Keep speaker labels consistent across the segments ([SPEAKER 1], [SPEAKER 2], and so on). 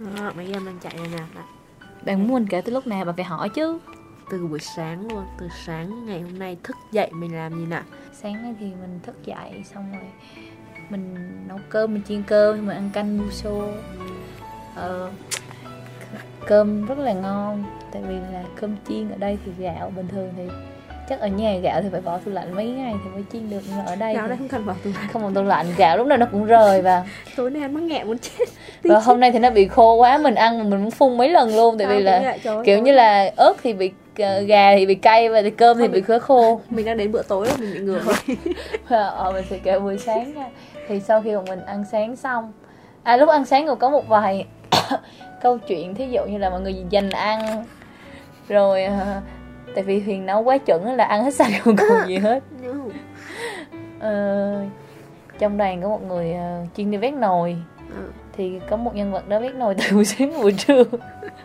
[SPEAKER 1] Đó, mấy em đang chạy này nè. Đấy,
[SPEAKER 2] bạn muốn mình kể từ lúc nào bạn phải hỏi chứ?
[SPEAKER 1] Từ buổi sáng luôn từ sáng ngày hôm nay thức dậy mình làm gì nè
[SPEAKER 2] sáng nay thì mình thức dậy xong rồi mình nấu cơm mình chiên cơm mình ăn canh muso ờ, cơm rất là ngon tại vì là cơm chiên ở đây thì gạo bình thường thì chắc ở nhà gạo thì phải bỏ tủ lạnh mấy ngày thì mới chiên được nhưng mà ở đây
[SPEAKER 1] Gạo đây không cần vào tủ lạnh.
[SPEAKER 2] không còn tủ lạnh gạo lúc nào nó cũng rời và
[SPEAKER 1] tối nay ăn mắc nghẹn muốn chết.
[SPEAKER 2] Và hôm nay thì nó bị khô quá mình ăn mà mình muốn phun mấy lần luôn tại vì là kiểu như là ớt thì bị ờ, gà thì bị cay và thì cơm thì bị khá khô.
[SPEAKER 1] mình đang đến bữa tối rồi mình bị ngược rồi.
[SPEAKER 2] Ờ mình sẽ kể buổi sáng nha. Thì sau khi mà mình ăn sáng xong à lúc ăn sáng còn có một vài câu chuyện thí dụ như là mọi người dành ăn rồi ờ, tại vì huyền nấu quá chuẩn là ăn hết sạch không còn gì hết. Ờ, trong đoàn có một người ờ, chuyên đi vét nồi.
[SPEAKER 1] Ừ.
[SPEAKER 2] thì có một nhân vật đó vét nồi từ buổi sáng buổi trưa.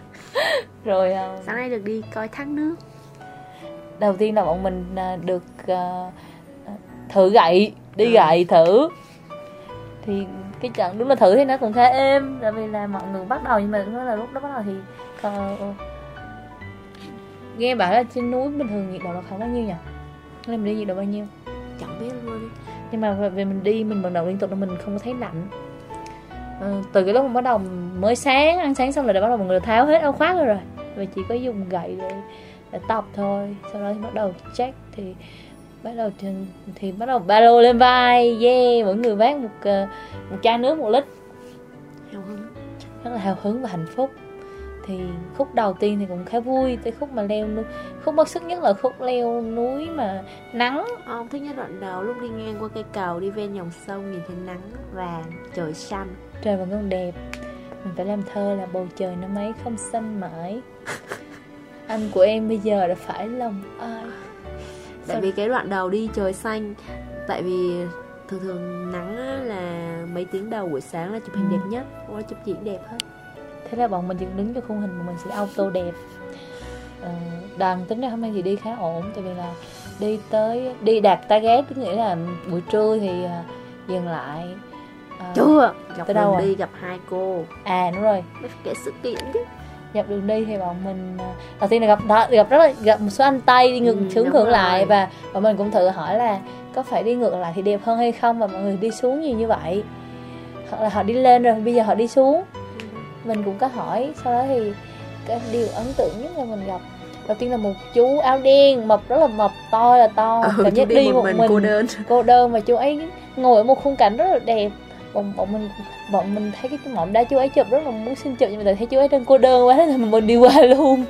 [SPEAKER 2] Rồi ờ,
[SPEAKER 1] sáng nay được đi coi thác nước.
[SPEAKER 2] đầu tiên là bọn mình à, được à, thử gậy đi
[SPEAKER 1] Ừ.
[SPEAKER 2] gậy thử. Thì cái trận đúng là thử thì nó cũng khá êm tại vì là mọi người bắt đầu nhưng mà nó là lúc đó bắt đầu thì ờ, nghe bảo là trên núi bình thường nhiệt độ là khoảng bao nhiêu nhỉ? Nên mình đi nhiệt độ bao nhiêu?
[SPEAKER 1] Chẳng biết luôn. Đi
[SPEAKER 2] nhưng mà về mình đi mình vận động liên tục là mình không có thấy lạnh. Ờ, từ cái lúc mình bắt đầu mới sáng ăn sáng xong là đã bắt đầu mọi người tháo hết áo khoác rồi rồi. Và chỉ có dùng gậy để, để tập thôi. Sau đó thì bắt đầu check thì bắt đầu thì, thì bắt đầu ba lô lên vai. Yeah mỗi người vác một ờ, một chai nước một lít.
[SPEAKER 1] Hiểu không
[SPEAKER 2] rất là hào hứng và hạnh phúc thì khúc đầu tiên thì cũng khá vui tới khúc mà leo núi khúc bất sức nhất là khúc leo núi mà nắng.
[SPEAKER 1] Ông thích nhất đoạn đầu lúc đi ngang qua cây cầu đi ven dòng sông nhìn thấy nắng vàng trời xanh.
[SPEAKER 2] Trời vẫn còn đẹp. Mình phải làm thơ là bầu trời năm ấy không xanh mãi. Anh của em bây giờ đã phải lòng ai?
[SPEAKER 1] Tại
[SPEAKER 2] Sao-
[SPEAKER 1] vì cái đoạn đầu đi trời xanh tại vì thường thường nắng là mấy tiếng đầu buổi sáng là chụp hình
[SPEAKER 2] Ừ.
[SPEAKER 1] đẹp nhất qua chụp gì đẹp hết
[SPEAKER 2] thế là bọn mình chỉ đứng cho khung hình mà mình sẽ auto đẹp. Ờ, đoàn tính ra hôm nay thì đi khá ổn tại vì là đi tới đi đạt target tức nghĩa là buổi trưa thì à, dừng lại. Ờ,
[SPEAKER 1] chưa dọc
[SPEAKER 2] tới đâu rồi?
[SPEAKER 1] đi gặp hai cô.
[SPEAKER 2] À đúng rồi.
[SPEAKER 1] Mới phải kể sự kiện chứ.
[SPEAKER 2] Dọc đường đi thì bọn mình à, đầu tiên là gặp đó, gặp rất là gặp một số anh tây đi ngược
[SPEAKER 1] Ừ,
[SPEAKER 2] xuống ngược lại và bọn mình cũng thử hỏi là có phải đi ngược lại thì đẹp hơn hay không và mọi người đi xuống nhiều như vậy. Hoặc là họ đi lên rồi bây giờ họ đi xuống mình cũng có hỏi sau đó thì cái điều ấn tượng nhất là mình gặp đầu tiên là một chú áo đen mập rất là mập to là to
[SPEAKER 1] ừ,
[SPEAKER 2] cảm giác
[SPEAKER 1] đi, một mình, cô đơn.
[SPEAKER 2] cô đơn và chú ấy ngồi ở một khung cảnh rất là đẹp. Bọn bọn mình bọn mình thấy cái mỏm đá chú ấy chụp rất là muốn xin chụp nhưng mà thấy chú ấy đang cô đơn quá nên mình đi qua luôn.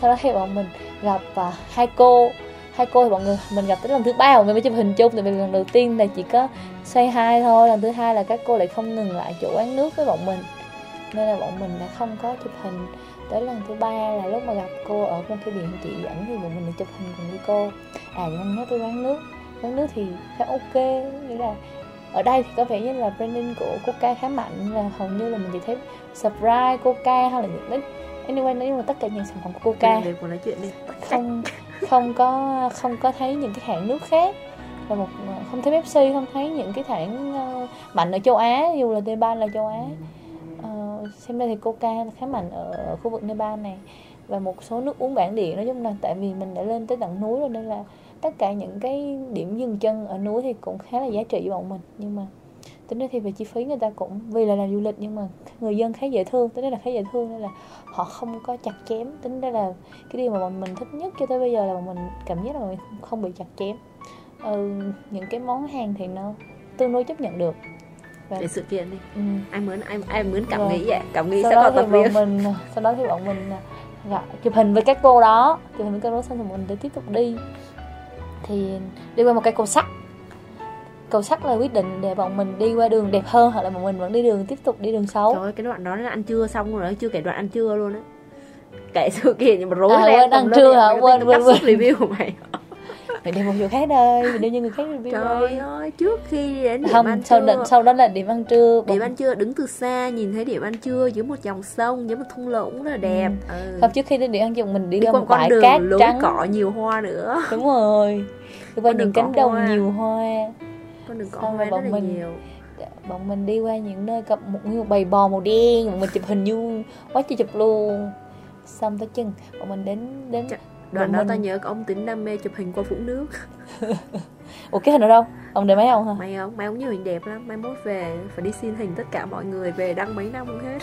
[SPEAKER 2] Sau đó thì bọn mình gặp à, hai cô. Hai cô thì bọn người mình gặp tới lần thứ ba bọn mình mới chụp hình chung tại vì lần đầu tiên là chỉ có say hai thôi lần thứ hai là các cô lại không ngừng lại chỗ quán nước với bọn mình nên là bọn mình đã không có chụp hình. Tới lần thứ ba là lúc mà gặp cô ở bên cái điện chị dẫn thì bọn mình đã chụp hình cùng với cô. À nhưng nhớ tới quán nước. Quán nước thì khá ok nghĩa là ở đây thì có vẻ như là branding của Coca khá mạnh là hầu như là mình chỉ thấy Sprite, Coca hay là những cái anyway nói chung là tất cả những sản phẩm của Coca
[SPEAKER 1] để nói chuyện đi.
[SPEAKER 2] không không có không có thấy những cái hãng nước khác. Và một không thấy Pepsi không thấy những cái hãng ờ, mạnh ở châu Á dù là Nepal là châu Á uh, xem ra thì Coca khá mạnh ở, khu vực Nepal này. Và một số nước uống bản địa nói chung là tại vì mình đã lên tới tận núi rồi nên là tất cả những cái điểm dừng chân ở núi thì cũng khá là giá trị với bọn mình. Nhưng mà tính ra thì về chi phí người ta cũng vì là làm du lịch nhưng mà người dân khá dễ thương tính ra là khá dễ thương nên là họ không có chặt chém. Tính ra là cái điều mà bọn mình thích nhất cho tới bây giờ là bọn mình cảm giác là mình không bị chặt chém. Ừ, những cái món hàng thì nó tương đối chấp nhận được và
[SPEAKER 1] để sự kiện đi.
[SPEAKER 2] Ừ.
[SPEAKER 1] ai muốn ai ai muốn cảm
[SPEAKER 2] Rồi.
[SPEAKER 1] nghĩ vậy? Cảm nghĩ
[SPEAKER 2] sau
[SPEAKER 1] sẽ
[SPEAKER 2] đó
[SPEAKER 1] còn
[SPEAKER 2] thì
[SPEAKER 1] tập
[SPEAKER 2] bọn mình sau đó thì bọn mình gặp chụp hình với các cô đó. Chụp hình với các cô đó xong bọn mình để tiếp tục đi. Thì đi qua một cái cầu sắt. Cầu sắt là quyết định để bọn mình đi qua đường đẹp hơn hoặc là bọn mình vẫn đi đường tiếp tục đi đường xấu.
[SPEAKER 1] Trời ơi, cái đoạn đó là ăn trưa xong rồi đó, chưa kể đoạn ăn trưa luôn á. Kể sự kiện nhưng mà rối
[SPEAKER 2] À, quên,
[SPEAKER 1] tùm
[SPEAKER 2] ăn trưa hả? Quên, quên,
[SPEAKER 1] suất review của mày
[SPEAKER 2] phải đi một chỗ khác đây mình đi như người khác review
[SPEAKER 1] Trời
[SPEAKER 2] đây.
[SPEAKER 1] ơi, trước khi đến điểm
[SPEAKER 2] không
[SPEAKER 1] ăn
[SPEAKER 2] sau
[SPEAKER 1] trưa.
[SPEAKER 2] đó, sau đó là điểm ăn trưa
[SPEAKER 1] Điểm ăn trưa đứng từ xa nhìn thấy điểm ăn trưa dưới một dòng sông, dưới một thung lũng rất là đẹp. Ừ.
[SPEAKER 2] không trước khi đến điểm ăn trưa mình đi,
[SPEAKER 1] Đi
[SPEAKER 2] qua một
[SPEAKER 1] con
[SPEAKER 2] bãi
[SPEAKER 1] đường
[SPEAKER 2] cát trắng.
[SPEAKER 1] cỏ nhiều hoa nữa.
[SPEAKER 2] Đúng rồi. Đi qua những cánh đồng
[SPEAKER 1] hoa.
[SPEAKER 2] nhiều hoa.
[SPEAKER 1] Con đường cỏ hoa rất là
[SPEAKER 2] mình-
[SPEAKER 1] nhiều.
[SPEAKER 2] bọn mình đi qua những nơi gặp một nguyên một bầy bò màu đen bọn mình chụp hình như quá trời chụp luôn. Xong tới chừng bọn mình đến đến
[SPEAKER 1] Chà, Đoạn đó
[SPEAKER 2] mình-
[SPEAKER 1] tao nhớ có ông tính đam mê chụp hình qua vũng nước.
[SPEAKER 2] Ủa cái hình ở đâu? Ông để mấy ông hả?
[SPEAKER 1] Mày không? Mày không nhiều hình đẹp lắm. Mai mốt về phải đi xin hình tất cả mọi người Về đăng mấy năm không hết.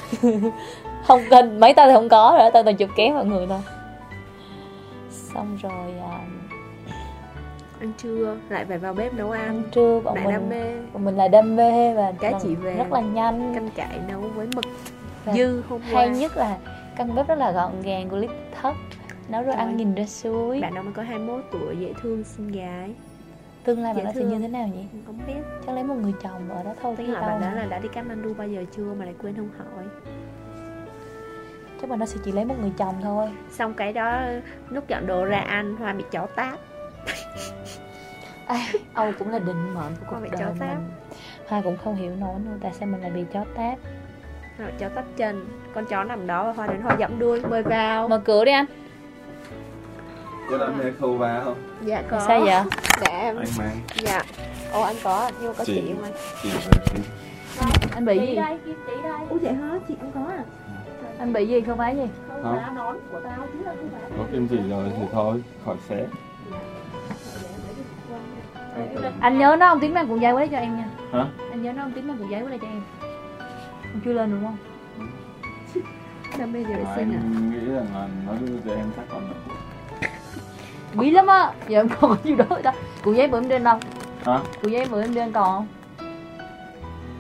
[SPEAKER 2] Không kênh mấy tao thì không có rồi tao toàn chụp ké mọi người thôi. Xong rồi à,
[SPEAKER 1] Ăn trưa Lại phải vào bếp nấu
[SPEAKER 2] ăn.
[SPEAKER 1] Ăn
[SPEAKER 2] trưa bọn
[SPEAKER 1] Lại đam
[SPEAKER 2] mình
[SPEAKER 1] mê.
[SPEAKER 2] bọn mình là đam mê và lần-
[SPEAKER 1] chỉ về.
[SPEAKER 2] rất là nhanh.
[SPEAKER 1] Canh cải nấu với mực
[SPEAKER 2] Và
[SPEAKER 1] Dư hôm qua.
[SPEAKER 2] hay nhất là căn bếp rất là gọn gàng của clip thất nấu đồ ăn
[SPEAKER 1] Rồi.
[SPEAKER 2] nhìn ra suối.
[SPEAKER 1] Bạn đó mới có 21 tuổi Dễ thương xinh gái.
[SPEAKER 2] Tương lai bạn nó sẽ như thế nào nhỉ?
[SPEAKER 1] Không biết.
[SPEAKER 2] Chắc lấy một người chồng ở đó thôi chứ
[SPEAKER 1] hỏi bạn đó là đã đi Kathmandu bao giờ chưa Mà lại quên không hỏi?
[SPEAKER 2] Chắc bạn nó sẽ chỉ lấy một người chồng thôi.
[SPEAKER 1] Xong cái đó Lúc dọn đồ ra ăn Hoa bị chó tát
[SPEAKER 2] à, Âu cũng là định mệnh của cuộc
[SPEAKER 1] chó
[SPEAKER 2] đời
[SPEAKER 1] táp.
[SPEAKER 2] mình. Hoa cũng không hiểu nổi nữa tại sao mình lại bị chó táp?
[SPEAKER 1] Rồi chó tát chân. Con chó nằm đó và Hoa đến Hoa dẫm đuôi Mời vào.
[SPEAKER 2] Mở cửa đi anh
[SPEAKER 3] Có đam mê khâu vá không?
[SPEAKER 1] Dạ có
[SPEAKER 2] sao vậy
[SPEAKER 1] Dạ em
[SPEAKER 3] Anh mang
[SPEAKER 1] Dạ Ồ anh có Nhưng mà có
[SPEAKER 3] Chị.
[SPEAKER 1] chị không anh
[SPEAKER 3] phim
[SPEAKER 2] anh bị gì
[SPEAKER 1] Ủa vậy hả? Chị không có à?
[SPEAKER 2] anh bị gì không phải gì
[SPEAKER 3] Không.
[SPEAKER 1] nón của tao chứ không phải
[SPEAKER 3] Có kim chỉ rồi thì thôi, khỏi xé
[SPEAKER 2] anh nhớ nó ông tiến mang cuộn giấy qua đây cho em nha
[SPEAKER 3] Hả?
[SPEAKER 2] anh nhớ nó ông tiến mang cuộn giấy qua đây cho em Ông chưa lên đúng không
[SPEAKER 1] Đam mê giờ
[SPEAKER 3] Mà
[SPEAKER 1] sinh à?
[SPEAKER 3] anh nghĩ rằng là nó đưa cho em chắc còn được
[SPEAKER 2] bí lắm á. Giờ em còn có nhiêu đó đâu cuộn giấy bữa em đưa anh đâu?
[SPEAKER 3] Hả?
[SPEAKER 2] cuộn giấy bữa em đưa anh còn không?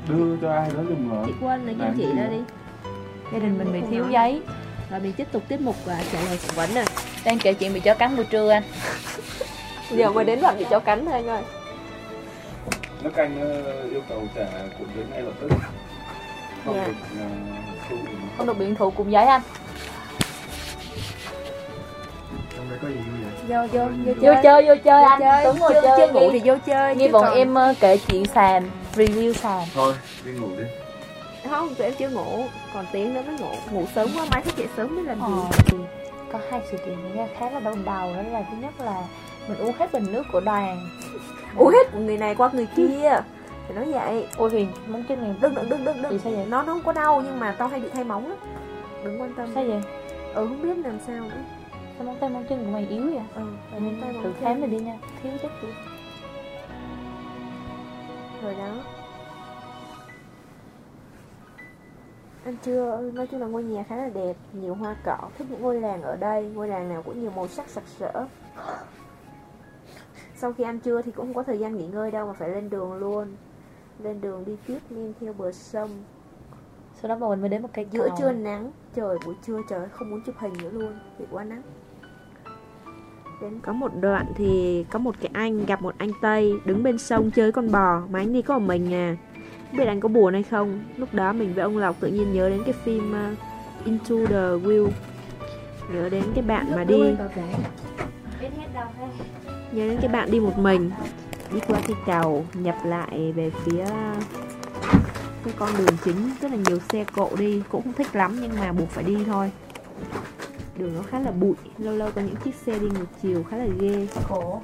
[SPEAKER 3] Đưa cho ai đó dùng rồi
[SPEAKER 1] Chị Quân lấy chỉ
[SPEAKER 3] gì?
[SPEAKER 1] ra đi.
[SPEAKER 2] Gia đình mình bị thiếu giấy.
[SPEAKER 1] Và mình tiếp tục tiết mục à, trả lời phỏng vấn nè.
[SPEAKER 2] Đang kể chuyện bị chó cắn buổi trưa anh.
[SPEAKER 1] Giờ mới đến đoạn bị chó cắn thôi anh ơi.
[SPEAKER 3] Nước canh ờ, yêu cầu trả cuộn giấy ngay lập tức. Không
[SPEAKER 1] Dạ.
[SPEAKER 3] được nữa.
[SPEAKER 2] không được biện thủ cùng giấy anh.
[SPEAKER 3] Trong đấy có gì vui
[SPEAKER 1] Vô vô vô
[SPEAKER 2] vô chơi. vô chơi
[SPEAKER 1] Vô
[SPEAKER 2] anh
[SPEAKER 1] chơi.
[SPEAKER 2] Tuấn ngồi
[SPEAKER 1] chưa,
[SPEAKER 2] chơi
[SPEAKER 1] chưa ngủ thì vô chơi
[SPEAKER 2] nghe
[SPEAKER 1] chứ
[SPEAKER 2] bọn
[SPEAKER 1] còn-
[SPEAKER 2] em ờ, kể chuyện sàn review sàn.
[SPEAKER 3] Thôi, đi ngủ đi.
[SPEAKER 1] Không, tụi em chưa ngủ. Còn tiếng nữa mới ngủ. Ngủ sớm quá, mai thức dậy sớm mới làm gì?
[SPEAKER 2] Ờ. có hai sự kiện ra khá là đau đầu đó là thứ nhất là mình uống hết bình nước của đoàn.
[SPEAKER 1] Uống hết của người này qua người kia. Phải nói vậy.
[SPEAKER 2] Ôi huyền móng chân này.
[SPEAKER 1] Đừng đừng đừng đừng đừng.
[SPEAKER 2] Sao vậy?
[SPEAKER 1] Nó nó không có đau nhưng mà tao hay bị thay móng á. Đừng quan tâm.
[SPEAKER 2] Sao vậy?
[SPEAKER 1] Ừ không biết làm sao nữa
[SPEAKER 2] sao móng tay móng chân của mày yếu vậy?
[SPEAKER 1] Ừ,
[SPEAKER 2] Mày
[SPEAKER 1] móng tay
[SPEAKER 2] tự khám mình đi nha thiếu chất gì
[SPEAKER 1] rồi đó. Anh chưa nói chung là ngôi nhà khá là đẹp nhiều hoa cỏ thích những ngôi làng ở đây ngôi làng nào cũng nhiều màu sắc sặc sỡ. Sau khi ăn trưa thì cũng không có thời gian nghỉ ngơi đâu mà phải lên đường luôn. Lên đường đi tiếp men theo bờ sông.
[SPEAKER 2] Sau đó bọn mình mới đến một cây
[SPEAKER 1] giữa trưa nắng trời buổi trưa trời không muốn chụp hình nữa luôn vì quá nắng có một đoạn thì có một cái anh gặp một anh tây đứng bên sông chơi con bò mà anh đi có một mình à. Không biết anh có buồn hay không. Lúc đó mình với ông lộc tự nhiên nhớ đến cái phim uh, Into the Wild. Nhớ đến cái bạn mà đi. Nhớ đến cái bạn đi một mình đi qua cây cầu nhập lại về phía cái con đường chính. Rất là nhiều xe cộ đi cũng không thích lắm nhưng mà buộc phải đi thôi đường nó khá là bụi. Lâu lâu có những chiếc xe đi ngược chiều khá là ghê.
[SPEAKER 2] Khổ.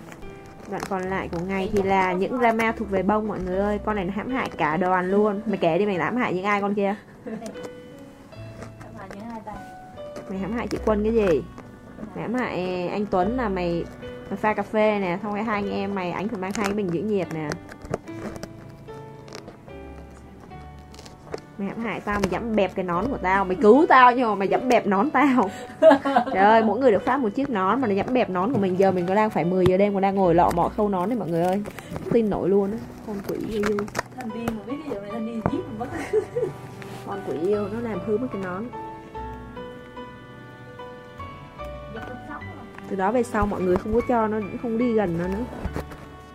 [SPEAKER 1] Đoạn còn lại của ngày thì là những drama thuộc về bông mọi người ơi. Con này nó hãm hại cả đoàn luôn. Mày kể đi mày hãm hại những ai con kia? Mày hãm hại chị quân cái gì? Mày hãm hại anh tuấn là mày mày pha cà phê nè xong cái hai anh em mày anh phải mang hai cái bình giữ nhiệt nè mày hãm hại tao mày dẫm bẹp cái nón của tao. Mày cứu tao nhưng mà mày dẫm bẹp nón tao. Trời ơi mỗi người được phát một chiếc nón mà nó dẫm bẹp nón của mình. Giờ mình có đang phải 10 giờ đêm còn đang ngồi lọ mọ khâu nón đấy mọi người ơi. Tin nổi luôn á. Con quỷ yêu
[SPEAKER 2] Thành viên mà biết cái này thành viên giết mất.
[SPEAKER 1] Con quỷ yêu nó làm hư mất cái nón. Từ đó về sau mọi người không có cho nó không đi gần nó nữa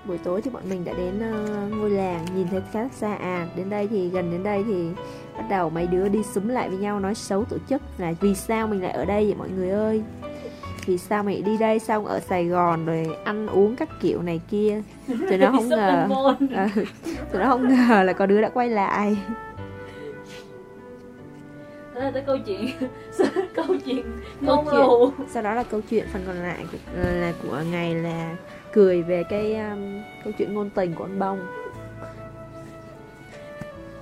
[SPEAKER 1] buổi tối thì bọn mình đã đến ờ, ngôi làng nhìn thấy khá xa à. Đến đây thì gần đến đây thì bắt đầu mấy đứa đi súng lại với nhau nói xấu tổ chức là vì sao mình lại ở đây vậy mọi người ơi? Vì sao mày đi đây xong ở Sài Gòn rồi ăn uống các kiểu này kia? Tụi nó không ngờ Ờ, tụi nó không ngờ là có đứa đã quay lại.
[SPEAKER 2] Thế là tới câu chuyện Câu chuyện
[SPEAKER 1] Câu chuyện. sau đó là câu chuyện phần còn lại là của ngày là cười về cái um, câu chuyện ngôn tình của anh bông.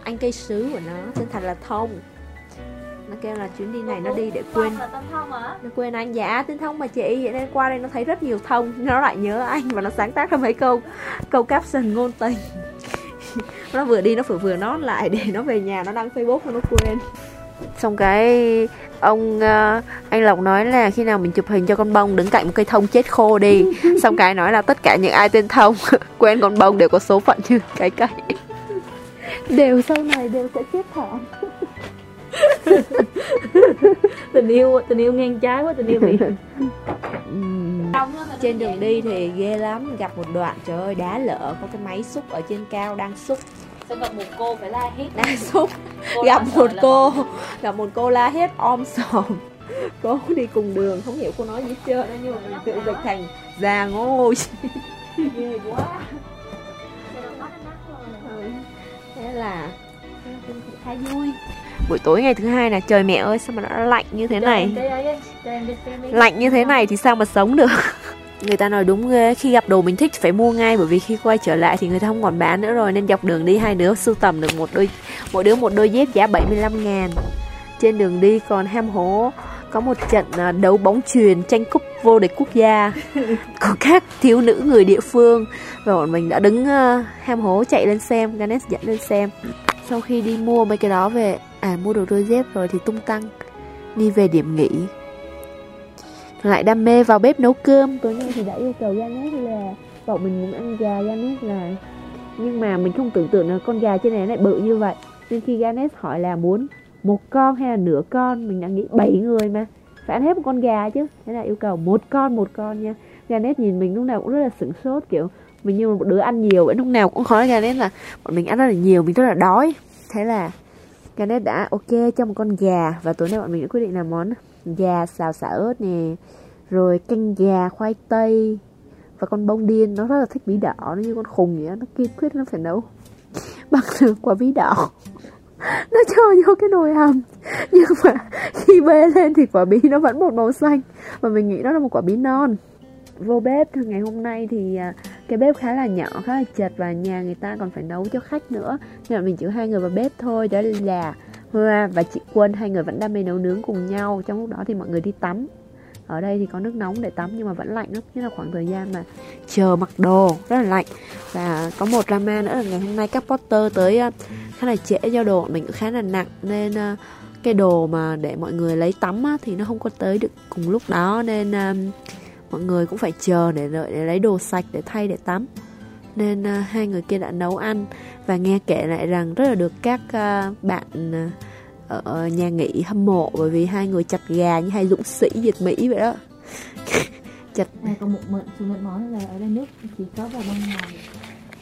[SPEAKER 1] Anh cây sứ của nó tên thật là thông. Nó kêu là chuyến đi này nó đi để quên. nó quên anh. Dạ tên thông mà chị. Vậy nên qua đây nó thấy rất nhiều thông. Nó lại nhớ anh và nó sáng tác ra mấy câu câu caption ngôn tình. Nó vừa đi nó vừa vừa nót lại để nó về nhà nó đăng facebook nó quên xong cái ông uh, anh lộc nói là khi nào mình chụp hình cho con bông đứng cạnh một cây thông chết khô đi. Xong cái nói là tất cả những ai tên thông quen con bông đều có số phận như cái cây. Đều sau này đều sẽ chết thảm.
[SPEAKER 2] Tình yêu tình yêu ngang trái quá tình yêu bị
[SPEAKER 1] trên đường đi thì ghê lắm gặp một đoạn trời ơi đá lỡ có cái máy xúc ở trên cao đang xúc
[SPEAKER 2] xong gặp một cô phải la hét
[SPEAKER 1] đang xúc.
[SPEAKER 2] Cô
[SPEAKER 1] gặp một cô. gặp một cô la hét om sòm. Cô đi cùng đường. Không hiểu cô nói gì hết trơn nhưng mà mình tự dịch thành già ngôi ghê quá. Ừ. thế là khá vui. Buổi tối ngày thứ hai là trời mẹ ơi sao mà nó lạnh như thế này? lạnh như thế này thì sao mà sống được người ta nói đúng ghê khi gặp đồ mình thích phải mua ngay bởi vì khi quay trở lại thì người ta không còn bán nữa rồi nên dọc đường đi hai đứa sưu tầm được một đôi mỗi đứa một đôi dép giá 75 ngàn. Trên đường đi còn ham hố có một trận à, đấu bóng truyền tranh cúp vô địch quốc gia. Của các thiếu nữ người địa phương và bọn mình đã đứng à, ham hố chạy lên xem Ganes dẫn lên xem. Sau khi đi mua mấy cái đó về à mua được đôi dép rồi thì tung tăng đi về điểm nghỉ lại đam mê vào bếp nấu cơm. Tối nay thì đã yêu cầu Janet là bọn mình muốn ăn gà. Janet là nhưng mà mình không tưởng tượng là con gà trên này lại bự như vậy. Nên khi Janet hỏi là muốn một con hay là nửa con, mình đã nghĩ bảy người mà. Phải ăn hết một con gà chứ. Thế là yêu cầu một con một con nha. Janet nhìn mình lúc nào cũng rất là sửng sốt, kiểu, mình như một đứa ăn nhiều vậy. Lúc nào cũng hỏi Janet là bọn mình ăn rất là nhiều, mình rất là đói. Thế là Janet đã ok cho một con gà và tối nay bọn mình đã quyết định làm món da xào xả ớt nè, rồi canh gà, khoai tây. Và con bông điên, nó rất là thích bí đỏ, nó như con khùng vậy nó kiên quyết nó phải nấu. Bằng được quả bí đỏ. Nó cho vô cái nồi hầm. Nhưng mà khi bê lên thì quả bí nó vẫn một màu xanh. Và mình nghĩ đó là một quả bí non. Vô bếp ngày hôm nay thì à, cái bếp khá là nhỏ, khá là chật và nhà người ta còn phải nấu cho khách nữa. Nên là mình chỉ hai người vào bếp thôi, đó là Hoa và chị Quân hai người vẫn đam mê nấu nướng cùng nhau. Trong lúc đó thì mọi người đi tắm. Ở đây thì có nước nóng để tắm nhưng mà vẫn lạnh lắm nhất là khoảng thời gian mà chờ mặc đồ rất là lạnh. Và có một drama nữa là ngày hôm nay các porter tới à, khá là trễ do đồ mình cũng khá là nặng. Nên à, cái đồ mà để mọi người lấy tắm á, thì nó không có tới được cùng lúc đó. Nên à, mọi người cũng phải chờ để đợi để lấy đồ sạch để thay để tắm nên uh, hai người kia đã nấu ăn và nghe kể lại rằng rất là được các uh, bạn uh, ở nhà nghỉ hâm mộ bởi vì hai người chặt gà như hai dũng sĩ Việt Mỹ vậy đó. Chặt
[SPEAKER 2] Này còn một mệnh sự mệnh món là ở đây nước chỉ có vào ban ngày.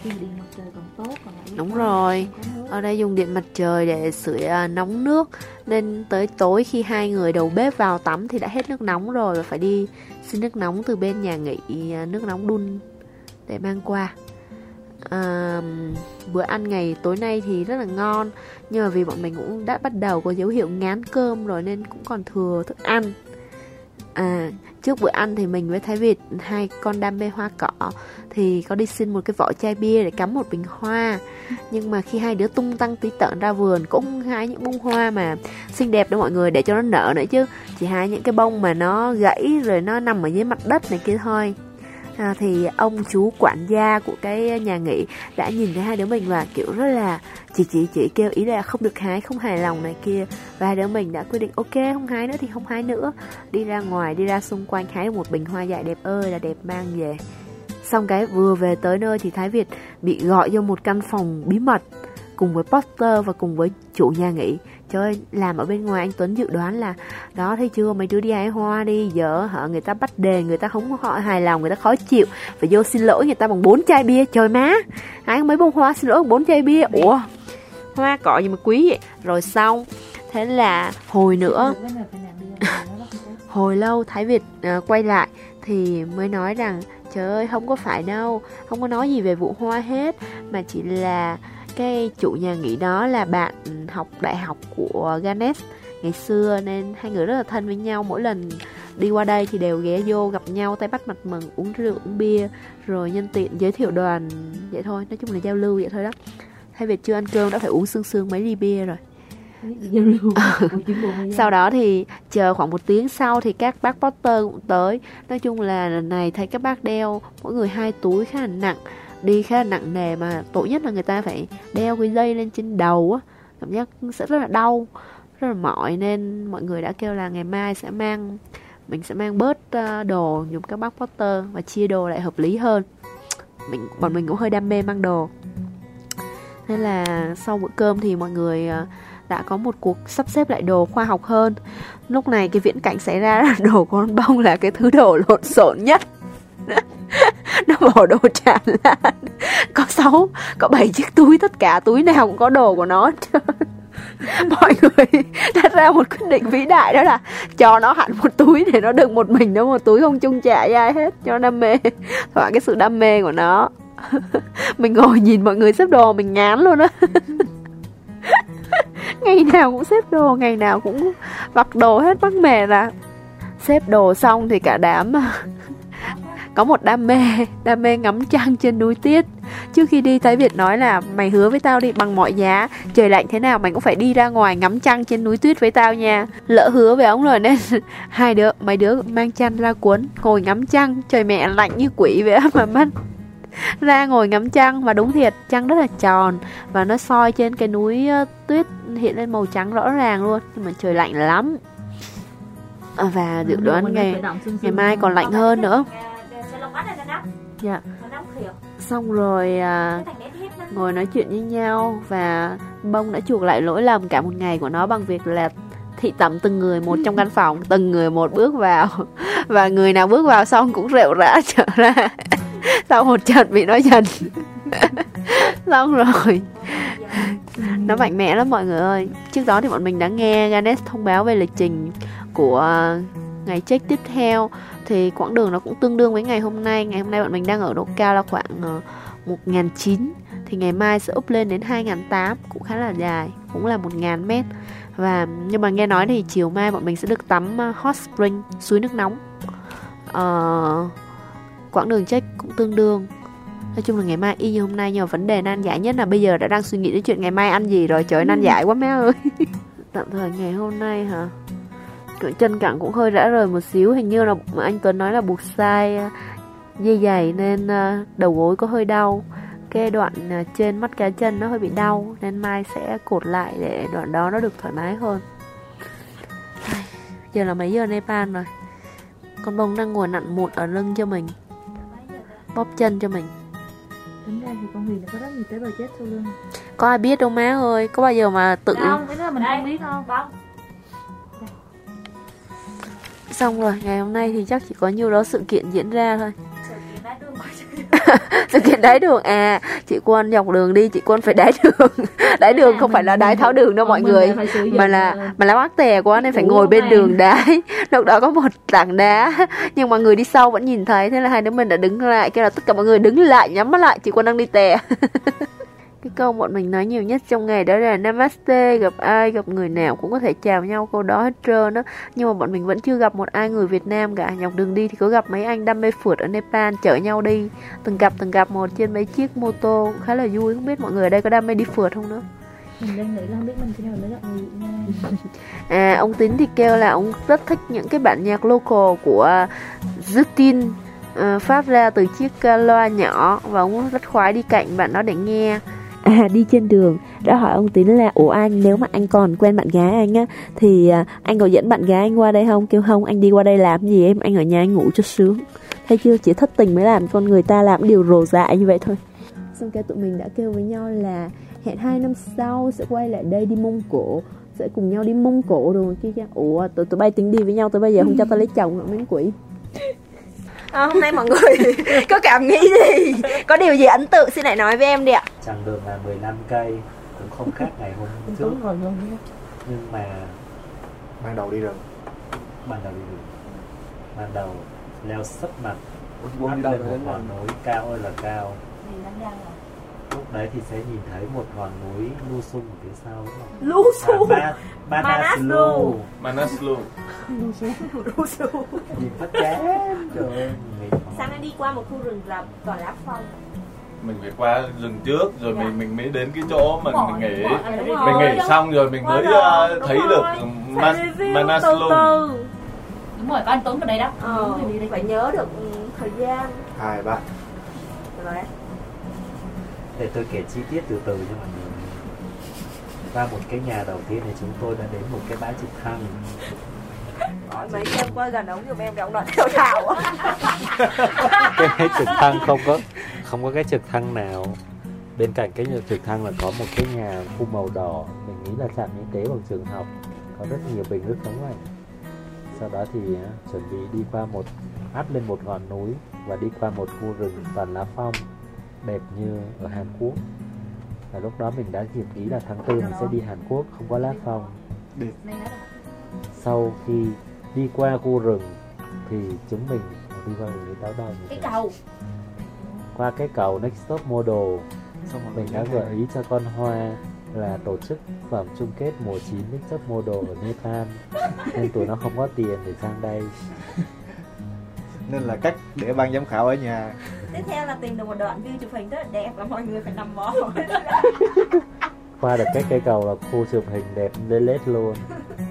[SPEAKER 2] Khi điện mặt trời còn tốt còn lại
[SPEAKER 1] Đúng rồi. ở đây dùng điện mặt trời để sưởi à, nóng nước. Nên tới tối khi hai người đầu bếp vào tắm thì đã hết nước nóng rồi và phải đi xin nước nóng từ bên nhà nghỉ à, nước nóng đun để mang qua à, bữa ăn ngày tối nay thì rất là ngon nhưng mà vì bọn mình cũng đã bắt đầu có dấu hiệu ngán cơm rồi nên cũng còn thừa thức ăn. À trước bữa ăn thì mình với Thái Việt hai con đam mê hoa cỏ thì có đi xin một cái vỏ chai bia để cắm một bình hoa. Nhưng mà khi hai đứa tung tăng tí tợn ra vườn cũng hái những bông hoa mà xinh đẹp đó mọi người để cho nó nở nữa chứ. Chỉ hái những cái bông mà nó gãy rồi nó nằm ở dưới mặt đất này kia thôi à, thì ông chú quản gia của cái nhà nghỉ đã nhìn thấy hai đứa mình và kiểu rất là chỉ chỉ chỉ kêu ý là không được hái không hài lòng này kia. Và hai đứa mình đã quyết định ok không hái nữa thì không hái nữa. Đi ra ngoài đi ra xung quanh hái một bình hoa dại đẹp ơi là đẹp mang về. Xong cái vừa về tới nơi thì Thái Việt bị gọi vô một căn phòng bí mật cùng với Poster và cùng với chủ nhà nghỉ. Trời ơi, làm ở bên ngoài anh Tuấn dự đoán là Đó thấy chưa, mấy đứa đi hái hoa đi Giờ hả, người ta bắt đề, người ta không họ hài lòng Người ta khó chịu, phải vô xin lỗi người ta bằng bốn chai bia. Trời má, hái mấy bông hoa xin lỗi bằng bốn chai bia. Ủa, hoa cỏ gì mà quý vậy? Rồi xong, thế là hồi nữa hồi lâu Thái Việt à, quay lại thì mới nói rằng trời ơi không có phải đâu không có nói gì về vụ hoa hết mà chỉ là cái chủ nhà nghỉ đó là bạn học đại học của Ganes ngày xưa nên hai người rất là thân với nhau. Mỗi lần đi qua đây thì đều ghé vô gặp nhau tay bắt mặt mừng uống rượu uống bia rồi nhân tiện giới thiệu đoàn vậy thôi. Nói chung là giao lưu vậy thôi đó. Hay Việt chưa ăn cơm đã phải uống sương sương mấy ly bia rồi.
[SPEAKER 2] Giao lưu.
[SPEAKER 1] Sau đó thì chờ khoảng một tiếng sau thì các bác Potter cũng tới. Nói chung là lần này thấy các bác đeo mỗi người hai túi khá là nặng đi khá là nặng nề mà tội nhất là người ta phải đeo cái dây lên trên đầu á. Cảm giác sẽ rất là đau rất là mỏi nên mọi người đã kêu là ngày mai sẽ mang mình sẽ mang bớt ờ, đồ dùng các bác Potter và chia đồ lại hợp lý hơn. Mình bọn mình cũng hơi đam mê mang đồ. Nên là sau bữa cơm thì mọi người ờ, đã có một cuộc sắp xếp lại đồ khoa học hơn. Lúc này cái viễn cảnh xảy ra là đồ con bông là cái thứ đồ lộn xộn nhất nó bỏ đồ tràn lan. Có sáu, có bảy chiếc túi, tất cả túi nào cũng có đồ của nó. Mọi người đã ra một quyết định vĩ đại đó là cho nó hẳn một túi để nó đựng một mình nó một túi không chung trả với ai hết, cho đam mê. Thỏa cái sự đam mê của nó. Mình ngồi nhìn mọi người xếp đồ, mình ngán luôn á. Ngày nào cũng xếp đồ, ngày nào cũng vặt đồ hết, mắc mệt là. Xếp đồ xong thì cả đám có một đam mê đam mê ngắm trăng trên núi tuyết trước khi đi thái việt nói là mày hứa với tao đi bằng mọi giá. Trời lạnh thế nào mày cũng phải đi ra ngoài ngắm trăng trên núi tuyết với tao nha. Lỡ hứa với ông rồi nên hai đứa mấy đứa mang chăn ra cuốn ngồi ngắm trăng. Trời mẹ lạnh như quỷ vậy mà mất. Ra ngồi ngắm trăng và đúng thiệt trăng rất là tròn và nó soi trên cái núi tuyết hiện lên màu trắng rõ ràng luôn nhưng mà trời lạnh lắm. Và dự đoán ngày ngày mai còn lạnh hơn nữa dạ. Xong rồi à, ngồi nói chuyện với nhau và bông đã chuộc lại lỗi lầm cả một ngày của nó bằng việc là thị tẩm từng người một trong căn phòng từng người một bước vào. Và người nào bước vào xong cũng rệu rã trở ra. Sau một trận bị nó giành xong rồi. Nó mạnh mẽ lắm mọi người ơi. Trước đó thì bọn mình đã nghe Ganes thông báo về lịch trình của ngày check tiếp theo thì quãng đường nó cũng tương đương với ngày hôm nay. Ngày hôm nay bọn mình đang ở độ cao là khoảng uh, 1.900 thì ngày mai sẽ up lên đến 2.800 cũng khá là dài cũng là 1.000 mét. Và nhưng mà nghe nói thì chiều mai bọn mình sẽ được tắm uh, hot spring suối nước nóng. Uh, quãng đường check cũng tương đương. Nói chung là ngày mai y như hôm nay nhưng mà vấn đề nan giải nhất là bây giờ đã đang suy nghĩ đến chuyện ngày mai ăn gì rồi. Trời nan giải quá mẹ ơi. Tạm thời ngày hôm nay hả chân cẳng cũng hơi rã rời một xíu. Hình như là anh Tuấn nói là buộc sai à, dây giày nên à, đầu gối có hơi đau. Cái đoạn à, trên mắt cá chân nó hơi bị đau nên mai sẽ cột lại để đoạn đó nó được thoải mái hơn. Giờ là mấy giờ Nepal rồi? Con bông đang ngồi nặn mụn ở lưng cho mình bóp chân cho mình.
[SPEAKER 2] Tính ra thì con Huyền có rất nhiều tế bào chết sau lưng.
[SPEAKER 1] Có ai biết đâu má ơi? Có bao giờ mà tự
[SPEAKER 2] không cái đó là mình không biết không
[SPEAKER 1] xong rồi ngày hôm nay thì chắc chỉ có nhiêu đó sự kiện diễn ra thôi. Sự kiện đái đường à chị quân dọc đường đi chị quân phải đái đường. Đái đường không phải là đái tháo đường đâu mọi người mà là mà là mắc tè quá nên phải ngồi bên đường đái. Lúc đó có một tảng đá nhưng mà người đi sau vẫn nhìn thấy thế là hai đứa mình đã đứng lại kêu là tất cả mọi người đứng lại nhắm mắt lại chị quân đang đi tè cái câu bọn mình nói nhiều nhất trong ngày đó là namaste gặp ai gặp người nào cũng có thể chào nhau câu đó hết trơn á. Nhưng mà bọn mình vẫn chưa gặp một ai người Việt Nam cả. Nhọc đường đi thì có gặp mấy anh đam mê phượt ở Nepal chở nhau đi. Từng gặp từng gặp một trên mấy chiếc mô tô. Khá là vui không biết mọi người ở đây có đam mê đi phượt không nữa?
[SPEAKER 2] Mình đang nghĩ là không biết mình khi nào mới gặp người Việt Nam
[SPEAKER 1] À, ông Tín thì kêu là ông rất thích những cái bản nhạc local của Justin uh, phát ra từ chiếc uh, loa nhỏ. Và ông rất khoái đi cạnh bạn đó để nghe. À, đi trên đường đã hỏi ông Tín là ủa anh nếu mà anh còn quen bạn gái anh á thì à, anh có dẫn bạn gái anh qua đây không? Kêu không anh đi qua đây làm gì em? Anh ở nhà anh ngủ cho sướng. Thấy chưa chỉ thất tình mới làm con người ta làm điều rồ dại như vậy thôi. Xong cái tụi mình đã kêu với nhau là hẹn hai năm sau sẽ quay lại đây đi mông cổ sẽ cùng nhau đi mông cổ rồi kia. Kia ủa tụi tụi bay tính đi với nhau tới bây giờ không cho tao lấy chồng nữa mấy quỷ à, hôm nay mọi người có cảm nghĩ gì? Có điều gì ấn tượng? Xin lại nói với em đi ạ.
[SPEAKER 4] Chặng đường là 15 cây cũng không khác ngày hôm trước.
[SPEAKER 2] Đúng rồi luôn
[SPEAKER 4] nhưng mà
[SPEAKER 3] ban đầu đi rừng
[SPEAKER 4] ban đầu đi đường. Ban đầu leo sấp mặt
[SPEAKER 3] đâu
[SPEAKER 4] lên một ngọn núi cao ơi là cao. Lúc đấy thì sẽ nhìn thấy một ngọn núi lu sung ở phía sau
[SPEAKER 1] lu su?
[SPEAKER 4] À, ba, Manaslu.
[SPEAKER 3] Manaslu.
[SPEAKER 4] Nhìn phát chán trời
[SPEAKER 1] sáng nay đi qua một khu rừng rậm toàn lá phong
[SPEAKER 3] mình phải qua rừng trước rồi
[SPEAKER 1] Dạ.
[SPEAKER 3] mình mình mới đến cái chỗ mà mình nghỉ. mình nghỉ xong rồi mình mới
[SPEAKER 1] Đúng rồi,
[SPEAKER 3] ờ,
[SPEAKER 1] đúng
[SPEAKER 3] thấy
[SPEAKER 1] rồi.
[SPEAKER 3] được Manaslu.
[SPEAKER 2] Đúng rồi có anh Tuấn ở đây đó.
[SPEAKER 1] Ờ, phải nhớ được ừ, thời gian.
[SPEAKER 5] Hai ba
[SPEAKER 1] rồi. Đấy
[SPEAKER 4] để tôi kể chi tiết từ từ cho mọi người qua một cái nhà đầu tiên thì chúng tôi đã đến một cái bãi trực thăng.
[SPEAKER 1] Hỏi mấy em qua gần ống giùm em cái ông đoạn theo thảo.
[SPEAKER 4] Cái trực thăng không có không có cái trực thăng nào. Bên cạnh cái trực thăng là có một cái nhà khu màu đỏ. Mình nghĩ là trạm y tế hoặc trường học có rất nhiều bình nước sống lạnh. Sau đó thì á, chuẩn bị đi qua một áp lên một ngọn núi và đi qua một khu rừng toàn lá phong đẹp như ở Hàn Quốc và lúc đó mình đã kịp nghĩ là tháng tư mình sẽ đi Hàn Quốc không có lá phong sau khi đi qua khu rừng thì chúng mình đi qua rừng đi táo đâu nhỉ?
[SPEAKER 2] cái cầu.
[SPEAKER 4] Qua cái cầu Next Top Model mình đã gợi ý cho con Hoa là tổ chức vòng chung kết mùa 9 Next Top Model ở Nepal. Nên tụi nó không có tiền để sang đây
[SPEAKER 5] nên là cách để ban giám khảo ở nhà.
[SPEAKER 1] Tiếp theo là tìm được một đoạn view chụp hình rất là đẹp và mọi người phải nằm bò
[SPEAKER 4] qua được cái cây cầu là khu chụp hình đẹp lên lết luôn.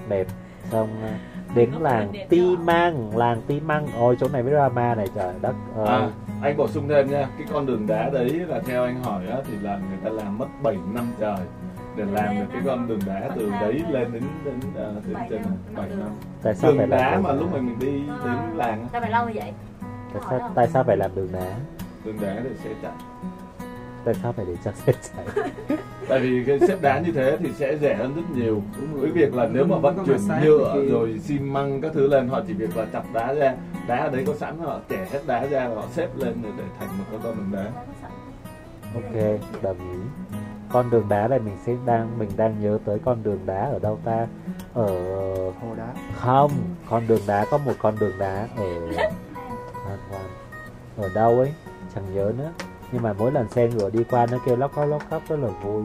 [SPEAKER 4] Đẹp. Xong à, đến làng Ti Măng làng Ti Măng ôi chỗ này với drama này trời đất ơi.
[SPEAKER 3] À, anh bổ sung thêm nha, cái con đường đá đấy là theo anh hỏi á, thì là người ta làm mất 7 năm trời để làm được cái con đường đá từ đấy lên đến đến ờ, đến
[SPEAKER 1] Bảy
[SPEAKER 3] trên 7 năm.
[SPEAKER 4] tại sao phải
[SPEAKER 3] Đường
[SPEAKER 4] làm
[SPEAKER 3] đá
[SPEAKER 4] đường
[SPEAKER 3] mà lúc mà mình đi đến làng á,
[SPEAKER 2] sao phải lâu như vậy?
[SPEAKER 4] Tại sao, tại sao phải làm đường đá?
[SPEAKER 3] Đường đá để sẽ chạy.
[SPEAKER 4] tại sao phải để cho xe chạy?
[SPEAKER 3] Tại vì cái xếp đá như thế thì sẽ rẻ hơn rất nhiều. Cái việc là nếu mà vận chuyển nhựa rồi xi măng các thứ lên họ chỉ việc là chặt đá ra, đá ở đấy có sẵn họ chẻ hết đá ra và họ xếp lên để để thành một cái con đường đá.
[SPEAKER 4] ok đồng ý con đường đá này mình sẽ đang mình đang nhớ tới con đường đá ở đâu ta ở
[SPEAKER 5] hồ đá.
[SPEAKER 4] Không con đường đá có một con đường đá ở hoàn hoàn ở đâu ấy? Chẳng nhớ nữa. Nhưng mà mỗi lần xe ngựa đi qua nó kêu lóc cóc lóc cóc rất là vui.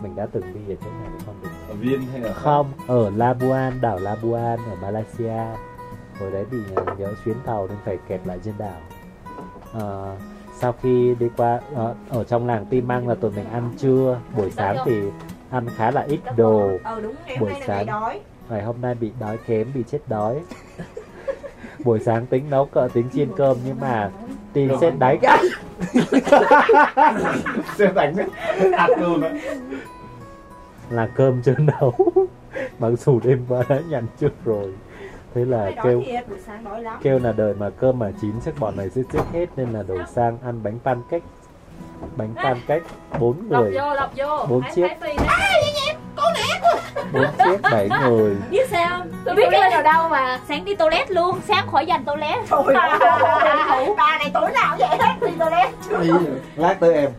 [SPEAKER 4] Mình đã từng đi ở chỗ này con đường
[SPEAKER 3] Ở Viên hay là
[SPEAKER 4] không ở Labuan đảo Labuan ở Malaysia. Hồi đấy bị ờ, nhớ chuyến tàu nên phải kẹt lại trên đảo. Ờ, sau khi đi qua ờ, ở trong làng Tim Măng là tụi mình ăn trưa buổi sáng thì ăn khá là ít đồ.
[SPEAKER 1] ờ
[SPEAKER 4] Buổi sáng.
[SPEAKER 1] đói.
[SPEAKER 4] Ngày hôm nay bị đói kém bị chết đói. Buổi sáng tính nấu cỡ tính chiên cơm nhưng mà tin
[SPEAKER 3] Cơm
[SPEAKER 4] xét
[SPEAKER 3] ăn
[SPEAKER 4] đánh.
[SPEAKER 3] Sẽ đánh. Luôn đấy.
[SPEAKER 4] là cơm chưa nấu. Mặc dù đêm qua đã nhận trước rồi thế là kêu kêu là đời mà cơm mà chín chắc bọn này sẽ chết hết nên là đổi sang ăn bánh pancake bánh pancake bốn
[SPEAKER 2] lọc
[SPEAKER 4] người.
[SPEAKER 2] vô lọc vô.
[SPEAKER 4] Bốn chiếc. Bốn chiếc bảy người.
[SPEAKER 2] Biết sao tôi biết cái nào đâu mà sáng đi toilet luôn. Sáng khỏi dành toilet
[SPEAKER 1] Trời ơi, bà này tối nào vậy? Hết đi toilet
[SPEAKER 5] lát tới em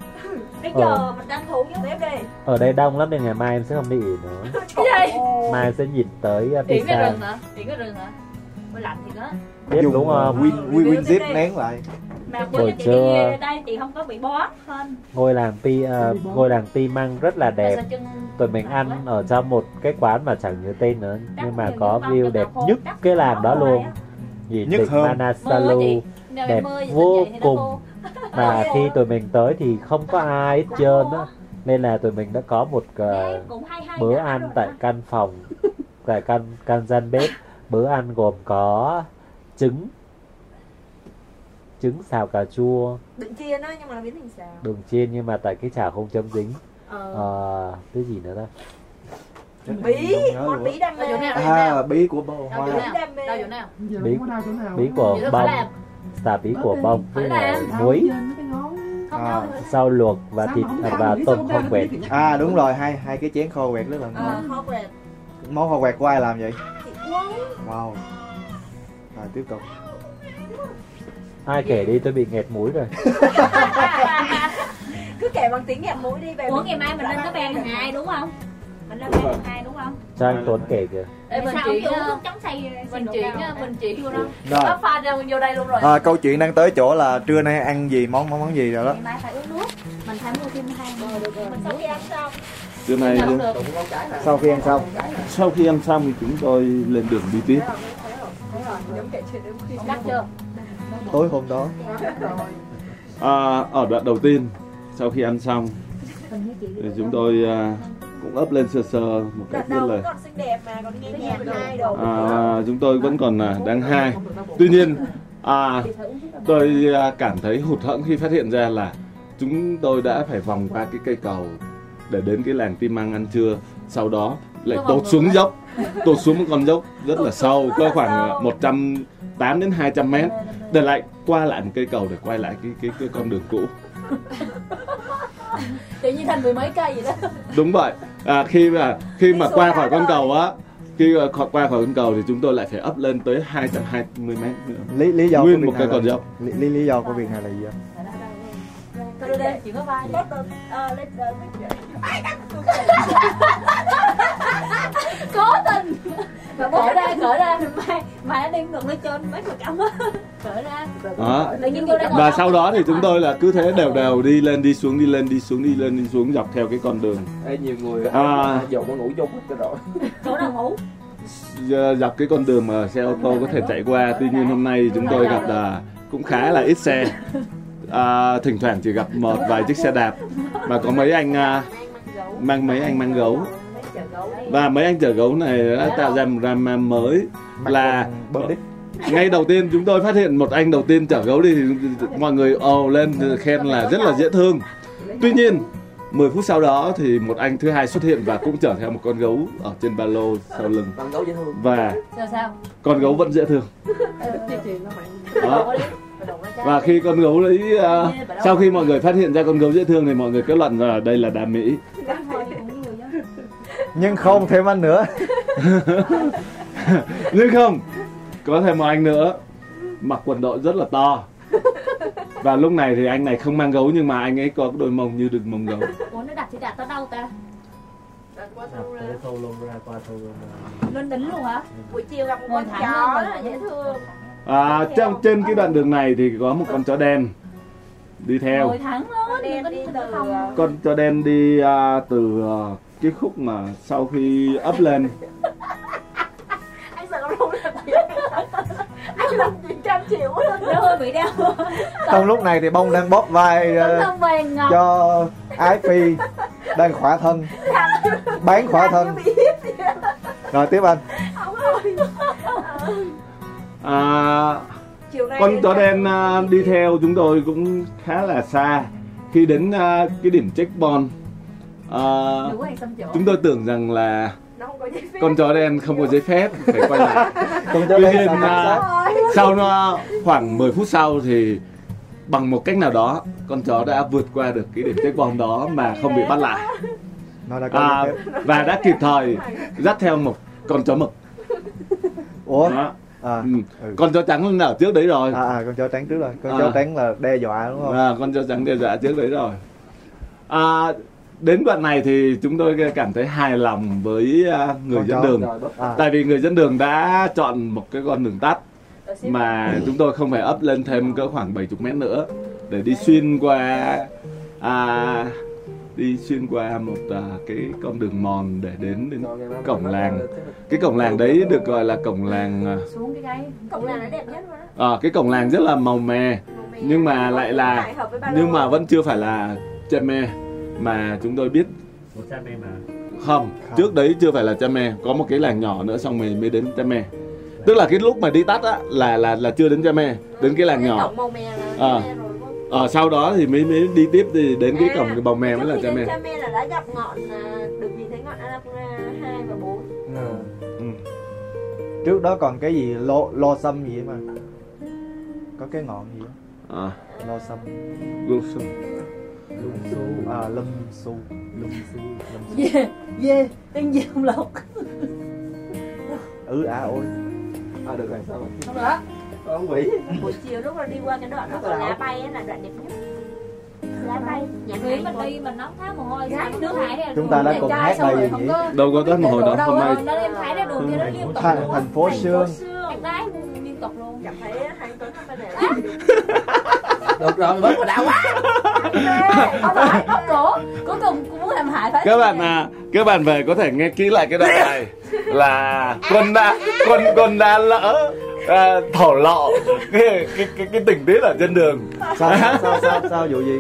[SPEAKER 1] Bây
[SPEAKER 4] Ờ.
[SPEAKER 1] giờ mình tranh thủ với tiếp đi
[SPEAKER 4] ở đây đông lắm nên ngày mai em sẽ không đi ỉ nữa.
[SPEAKER 1] Trời
[SPEAKER 2] gì?
[SPEAKER 4] mai em sẽ nhìn tới uh,
[SPEAKER 2] Điện cái
[SPEAKER 4] pizza.
[SPEAKER 2] rừng hả? Điện cái rừng hả? Mới lạnh thì đó?
[SPEAKER 4] Biết đúng không?
[SPEAKER 5] Win win win zip nén lại.
[SPEAKER 1] Mà
[SPEAKER 4] Buổi
[SPEAKER 1] chị
[SPEAKER 4] trưa.
[SPEAKER 1] đi đây chị không có bị bó hơn
[SPEAKER 4] ngôi làng pi uh, ngôi làng ti măng rất là đẹp. tụi mình ăn ở trong một cái quán mà chẳng nhớ tên nữa nhưng mà có view đẹp nhất cái làng đó luôn. nhìn
[SPEAKER 5] Nhất hơn.
[SPEAKER 4] Manasalu đẹp vô cùng. Mà khi tụi mình tới thì không có ai hết trơn á nên là tụi mình đã có một uh, bữa ăn tại
[SPEAKER 1] đó.
[SPEAKER 4] căn phòng tại căn căn gian bếp bữa ăn gồm có trứng trứng xào cà chua
[SPEAKER 1] Định chiên á nhưng mà nó biến thành xào
[SPEAKER 4] đường chiên nhưng mà tại cái chảo không chấm dính
[SPEAKER 1] Ờ
[SPEAKER 4] Ờ, cái gì nữa ta
[SPEAKER 1] Bí, con bí đam mê
[SPEAKER 5] à bí của bông
[SPEAKER 2] Đâu
[SPEAKER 5] hoa
[SPEAKER 2] chỗ nào?
[SPEAKER 1] đam mê.
[SPEAKER 2] Đâu chỗ nào?
[SPEAKER 4] bí bí của bông. Xà bí của bông với muối.
[SPEAKER 2] Không
[SPEAKER 5] À.
[SPEAKER 4] rau luộc và thịt à, và tôm kho quẹt.
[SPEAKER 5] à đúng rồi. Hai hai cái chén kho quẹt rất là
[SPEAKER 1] Ờ,
[SPEAKER 5] ngon
[SPEAKER 1] kho quẹt.
[SPEAKER 5] Món kho quẹt của ai làm vậy? Wow. Rồi tiếp tục.
[SPEAKER 4] Ai kể đi tôi bị nghẹt mũi rồi.
[SPEAKER 1] Cứ kể bằng tiếng nhạc mũi đi về
[SPEAKER 6] Ủa ngày mai mình lên có ban
[SPEAKER 1] mình.
[SPEAKER 6] hai đúng không? Mình lên
[SPEAKER 3] rồi.
[SPEAKER 6] hai đúng không?
[SPEAKER 4] cho anh Tuấn kể kìa
[SPEAKER 2] Ê, mình
[SPEAKER 6] Sao
[SPEAKER 2] chuyển ờ, mình chuyển ờ, mình chuyển vô đâu.
[SPEAKER 5] Rồi.
[SPEAKER 2] Nó pha ra vô đây luôn rồi.
[SPEAKER 5] À, câu chuyện đang tới chỗ là trưa nay ăn gì món món món gì rồi đó.
[SPEAKER 6] Ngày mai phải uống nước. Mình phải mua thêm hai
[SPEAKER 1] Mình sau khi ăn xong.
[SPEAKER 3] Trưa nay
[SPEAKER 2] được.
[SPEAKER 5] sau khi ăn xong.
[SPEAKER 3] Sau khi ăn xong thì chúng tôi lên đường đi tiếp.
[SPEAKER 5] Tối hôm đó.
[SPEAKER 3] À, ở đoạn đầu tiên sau khi ăn xong thì chúng tôi à, cũng ấp lên sơ sơ một cách rất là
[SPEAKER 1] còn xinh đẹp mà còn nghe nhạc hai đồ
[SPEAKER 3] à, chúng tôi vẫn còn à, đang hai tuy nhiên à, tôi à, cảm thấy hụt hẫng khi phát hiện ra là chúng tôi đã phải vòng qua cái cây cầu để đến cái làng tim măng ăn trưa. Sau đó lại tụt xuống dốc tụt xuống một con dốc rất là sâu có khoảng 108 đến 200 mét. Để lại qua lại một cây cầu để quay lại cái cái cái con đường cũ.
[SPEAKER 6] Tự nhiên thành mười mấy cây vậy đó.
[SPEAKER 3] Đúng vậy à, khi mà khi mà qua khỏi con cầu á khi khỏi- qua khỏi con cầu thì chúng tôi lại phải ấp lên tới 220 mét nữa.
[SPEAKER 5] Lý lý do
[SPEAKER 3] Nguyên một cái con dốc.
[SPEAKER 5] lý, lý lý do của việc này là gì?
[SPEAKER 6] Thôi đây chỉ có vai. Cố tình Cởi ra, cởi ra Mai, mai nó đem ngược lên trên mấy người cắm á. Cởi ra.
[SPEAKER 3] Đó. Và sau đó thì chúng tôi là cứ thế đều đều đi lên đi xuống đi lên đi xuống đi lên đi xuống dọc theo cái con đường.
[SPEAKER 7] Ê, nhiều người
[SPEAKER 3] À.
[SPEAKER 7] dồn nó ngủ chung hết rồi.
[SPEAKER 6] Chỗ nào ngủ?
[SPEAKER 3] Dọc cái con đường mà xe ô tô có thể chạy qua tuy nhiên hôm nay chúng tôi gặp là cũng khá là ít xe. À, thỉnh thoảng chỉ gặp một vài chiếc xe đạp và có mấy anh à, mang mấy anh mang gấu và mấy anh chở gấu này đã tạo ra một drama mới là ngay đầu tiên chúng tôi phát hiện một anh đầu tiên chở gấu đi thì mọi người ồ lên khen là rất là dễ thương. Tuy nhiên 10 phút sau đó thì một anh thứ hai xuất hiện và cũng chở theo một con gấu ở trên ba lô sau lưng.
[SPEAKER 7] Con gấu dễ thương.
[SPEAKER 3] Và
[SPEAKER 6] Sao sao?
[SPEAKER 3] con gấu vẫn dễ thương. Đó. và khi con gấu đấy à, sau khi mọi người phát hiện ra con gấu dễ thương thì mọi người kết luận là đây là đam mỹ
[SPEAKER 5] nhưng không thêm anh nữa.
[SPEAKER 3] Nhưng không có thêm một anh nữa. Mặc quần đội rất là to. Và lúc này thì anh này không mang gấu nhưng mà anh ấy có đôi mông như đực mông gấu.
[SPEAKER 6] Ủa nó đặt thì đặt tới đâu ta.
[SPEAKER 4] Thâu ra. Qua thâu lông ra
[SPEAKER 6] Lên đỉnh luôn hả?
[SPEAKER 1] Buổi chiều gặp một con chó rất là dễ thương.
[SPEAKER 3] À, trong trên cái đoạn đường này thì có một con chó đen. Đi theo.
[SPEAKER 6] Ngồi thẳng không
[SPEAKER 3] con chó đen đi à, từ à, cái khúc mà sau khi ấp lên.
[SPEAKER 1] Anh sợ con không làm gì anh làm gì trăm triệu luôn
[SPEAKER 6] Nó hơi bị đau.
[SPEAKER 5] Trong lúc này thì bông đang bóp vai ờ, cho ái phi đang khỏa thân. Bán khỏa thân. Rồi tiếp anh.
[SPEAKER 3] À,
[SPEAKER 1] chiều nay
[SPEAKER 3] con chó đen à, đi theo chúng tôi cũng khá là xa. Khi đến à, cái điểm checkpoint à,
[SPEAKER 6] chỗ
[SPEAKER 3] chúng tôi tưởng rằng là con chó đen không có giấy phép phải quay lại.
[SPEAKER 5] Con chó
[SPEAKER 3] Tuy
[SPEAKER 5] đen
[SPEAKER 3] sau nó khoảng 10 phút sau thì bằng một cách nào đó con chó đã vượt qua được cái điểm checkpoint đó mà không bị bắt lại.
[SPEAKER 5] Nó đã có
[SPEAKER 3] à, và đã kịp thời dắt theo một con chó mực.
[SPEAKER 5] Ủa?
[SPEAKER 3] Đó.
[SPEAKER 5] à,
[SPEAKER 3] Ừ.
[SPEAKER 5] ừ.
[SPEAKER 3] con chó trắng ở trước đấy rồi.
[SPEAKER 5] À, à con chó trắng trước rồi. Con
[SPEAKER 3] À.
[SPEAKER 5] chó trắng là đe dọa đúng không?
[SPEAKER 3] À, con chó trắng đe dọa trước đấy rồi. À, đến đoạn này thì chúng tôi cảm thấy hài lòng với à, người
[SPEAKER 5] Con
[SPEAKER 3] dẫn đường.
[SPEAKER 5] à,
[SPEAKER 3] tại vì người dẫn đường đã chọn một cái con đường tắt mà chúng tôi không phải ấp lên thêm cỡ khoảng 70 mét nữa để đi xuyên qua à, đi xuyên qua một à, cái con đường mòn để đến đến cổng làng. cái cổng làng đấy được gọi là cổng làng à,
[SPEAKER 6] Xuống cái
[SPEAKER 1] cổng làng đẹp nhất luôn
[SPEAKER 3] à, cái cổng làng rất là màu mè nhưng mà lại là nhưng mà vẫn chưa phải là Chame mà chúng tôi biết
[SPEAKER 4] một cha mẹ mà
[SPEAKER 3] không,
[SPEAKER 5] Không.
[SPEAKER 3] trước đấy chưa phải là Chame có một cái làng nhỏ nữa xong rồi mới đến Chame tức là cái lúc mà đi tắt á là là là chưa đến Chame đến cái làng
[SPEAKER 1] Cái
[SPEAKER 3] nhỏ À.
[SPEAKER 1] Cha
[SPEAKER 3] ở sau đó thì mới mới đi tiếp thì đến cái
[SPEAKER 1] À,
[SPEAKER 3] cổng cái bầu mè mới là
[SPEAKER 1] đến
[SPEAKER 3] Chame
[SPEAKER 1] Cha Me là đã gặp ngọn à, được nhìn thấy ngọn Annapurna 2 và 4
[SPEAKER 5] ừ.
[SPEAKER 3] ừ.
[SPEAKER 5] trước đó còn cái gì lo lo xăm gì mà có cái ngọn gì đó
[SPEAKER 3] à,
[SPEAKER 5] lo xăm
[SPEAKER 3] Wilson.
[SPEAKER 4] Lung su
[SPEAKER 5] à lâm su
[SPEAKER 4] lung su lung su
[SPEAKER 6] Dê Dê Tên gì không lột
[SPEAKER 5] ứ à ôi.
[SPEAKER 7] À được rồi sao rồi
[SPEAKER 6] Không được.
[SPEAKER 7] Con quỷ.
[SPEAKER 1] Buổi chiều lúc mà đi qua cái đoạn mà có lá bay ấy là đoạn đẹp nhất. Lá bay. Hay
[SPEAKER 6] mình đi mình nóng tháng mồ hôi Sáng nước hải đây
[SPEAKER 5] Chúng ta đã cùng hát đây gì?
[SPEAKER 6] không có
[SPEAKER 3] đâu có tới một hồi đó hôm nay
[SPEAKER 6] Nó em thấy ra đường kia nó liên tục
[SPEAKER 5] thành,
[SPEAKER 6] luôn
[SPEAKER 5] thành phố sương.
[SPEAKER 6] Đái liên tục luôn.
[SPEAKER 1] Cảm thấy hai tuấn không phải để
[SPEAKER 7] được rồi bớt mà đã quá.
[SPEAKER 6] Không phải, ốc cổ. Cuối cùng cũng muốn làm hại phải
[SPEAKER 3] các bạn à các bạn về có thể nghe kỹ lại cái đoạn này là quân đã quân quân đã lỡ à, thổ lộ cái, cái cái cái tình tiết ở trên đường.
[SPEAKER 5] Sao sao sao sao, sao vụ gì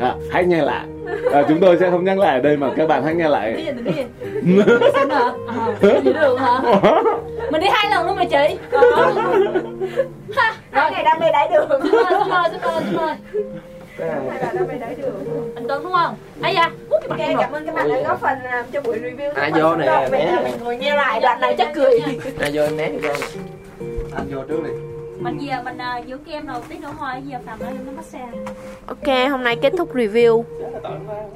[SPEAKER 3] à, hãy nghe lại. À, chúng tôi sẽ không nhắc lại ở đây mà các bạn hãy nghe lại.
[SPEAKER 6] Đi đi. Xin hả? Ờ, đi được hả? Mình đi hai lần luôn mà chị. Ờ. Ha,
[SPEAKER 1] Hai ngày đam mê đáy đường.
[SPEAKER 6] Xin mời, xin mời, xin
[SPEAKER 1] đường.
[SPEAKER 6] Anh Tuấn đúng không? Ây da,
[SPEAKER 1] Ok, cảm ơn các bạn đã góp phần làm cho buổi review
[SPEAKER 7] À, vô nè.
[SPEAKER 1] mình ngồi nghe lại đoạn này chắc cười.
[SPEAKER 7] Ra vô em né đi vô Anh vô trước đi
[SPEAKER 6] Mình giờ mình uh, giữ kem rồi tí nữa thôi. Giờ phạm lên nó massage
[SPEAKER 1] Ok, hôm nay kết thúc review.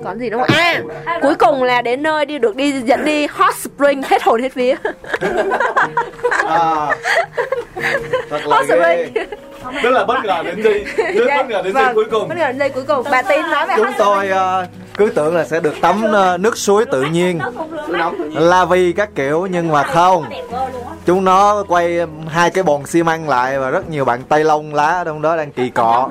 [SPEAKER 1] Còn gì đâu. À, cuối cùng là đến nơi đi được đi dẫn đi hot spring hết hồn hết vía.
[SPEAKER 5] À,
[SPEAKER 1] Hot spring.
[SPEAKER 3] Rất là bất ngờ đến giây rất bất ngờ đến giây
[SPEAKER 1] Vâng,
[SPEAKER 3] cuối cùng.
[SPEAKER 1] Bất ngờ đến giây cuối cùng. Bà Tín nói về
[SPEAKER 5] chúng
[SPEAKER 1] hot
[SPEAKER 5] tôi ờ, cứ tưởng là sẽ được tắm ờ, nước suối tự nhiên. la vi các kiểu nhưng mà không. chúng nó quay hai cái bồn xi măng lại và rất nhiều bạn tây lông lá ở trong đó đang kỳ cọ.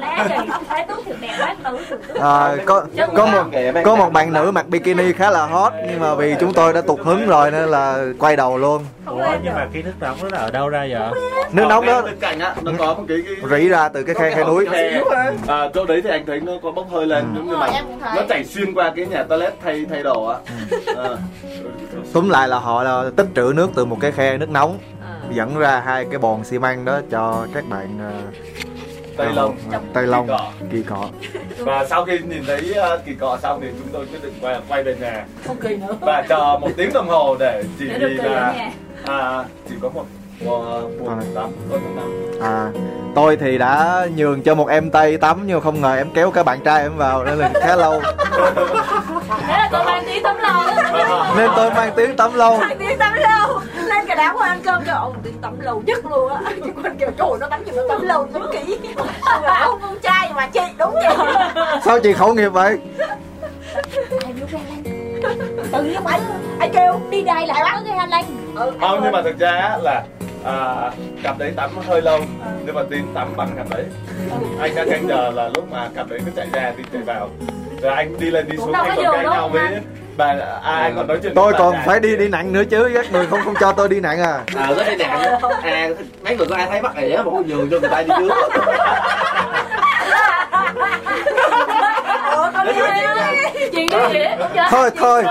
[SPEAKER 5] À, có có một có một bạn nữ mặc bikini khá là hot nhưng mà vì chúng tôi đã tụt hứng rồi nên là quay đầu luôn.
[SPEAKER 4] Ủa nhưng mà cái nước nóng đó là ở đâu ra vậy?
[SPEAKER 5] nước nóng đó
[SPEAKER 3] cạnh á nó có một cái cái
[SPEAKER 5] rỉ ra từ cái khe khe núi.
[SPEAKER 3] à, chỗ đấy thì anh thấy nó có bốc hơi lên giống như
[SPEAKER 6] Rồi,
[SPEAKER 3] là
[SPEAKER 6] em cũng thấy.
[SPEAKER 3] nó chảy xuyên qua cái nhà toilet thay thay đồ á. À.
[SPEAKER 5] túm lại là họ là tích trữ nước từ một cái khe nước nóng
[SPEAKER 1] À.
[SPEAKER 5] dẫn ra hai cái bồn xi măng đó cho các bạn ờ,
[SPEAKER 3] Tây Lông
[SPEAKER 5] ờ, tây lông
[SPEAKER 3] Kỳ cọ. và sau khi nhìn thấy uh, kỳ cọ xong thì chúng tôi quyết định quay quay về nhà.
[SPEAKER 6] Không kỳ nữa.
[SPEAKER 3] Và chờ một tiếng đồng hồ để chỉ
[SPEAKER 6] Để
[SPEAKER 3] vì là à, chỉ có một tắm tắm
[SPEAKER 5] à tôi thì đã nhường cho một em tây tắm nhưng mà không ngờ em kéo cả bạn trai em vào nên là khá lâu.
[SPEAKER 6] Thế là tôi mang tí tấm lòng
[SPEAKER 5] nên tôi mang tiếng tắm lâu
[SPEAKER 1] tiếng tắm lâu lên cả đám ăn cơm kêu ông tiếng tắm lâu nhất luôn á. Chứ con kêu trời nó tắm gì nó tắm lâu tắm kỹ Ông con trai mà chị đúng vậy.
[SPEAKER 5] Sao chị khẩu nghiệp vậy?
[SPEAKER 6] Lên Tự nhiên anh Anh kêu đi đây là có cái hành lanh
[SPEAKER 3] không nhưng mà thực ra là à, cặp đấy tắm hơi lâu nhưng mà tín tắm bằng cặp đấy. Anh đã canh giờ là lúc mà cặp đấy nó chạy ra thì chạy vào. Rồi anh đi lên đi
[SPEAKER 6] Cũng
[SPEAKER 3] xuống anh còn cãi nhau với bà à, anh còn nói chuyện
[SPEAKER 5] tôi còn phải đi đi nặng nữa chứ các người không không cho tôi đi nặng à.
[SPEAKER 7] À có đây nè À mấy người có ai thấy bắt này á Một con nhường cho người ta đi trước
[SPEAKER 6] Chuyện gì
[SPEAKER 5] thôi thôi.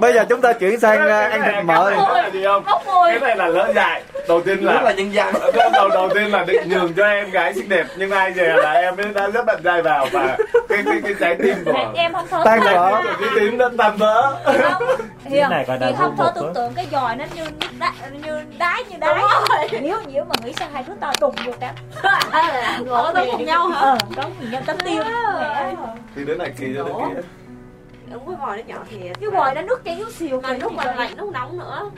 [SPEAKER 5] Bây giờ chúng ta chuyển sang uh, ăn thịt mỡ đi.
[SPEAKER 3] cái này là là lỡ dại đầu tiên
[SPEAKER 7] là
[SPEAKER 3] là
[SPEAKER 7] nhân dân
[SPEAKER 3] đầu, đầu đầu tiên là định nhường cho em gái xinh đẹp nhưng ai về là em đã rất bạn trai vào và cái cái cái trái tim của
[SPEAKER 6] Em không thớ
[SPEAKER 5] Tan vỡ.
[SPEAKER 3] tim cái tím đã tan vỡ.
[SPEAKER 6] Hiền
[SPEAKER 4] này
[SPEAKER 6] Hiền
[SPEAKER 4] đang
[SPEAKER 6] không
[SPEAKER 4] bụng
[SPEAKER 6] tưởng tượng cái giòi nó như đá, như đái như đái Nếu nếu mà nghĩ sao hai đứa tao đùng vô cắm
[SPEAKER 1] Ủa tôi cùng nhau hả?
[SPEAKER 6] Ờ có nhìn nhân tấm tiêu. Mẹ
[SPEAKER 3] thì đứa này kỳ đứa kia
[SPEAKER 1] đúng cái vòi nó nhỏ thiệt
[SPEAKER 6] Cái vòi nó nước chảy xìu
[SPEAKER 1] mà lúc còn lạnh lúc nóng nữa.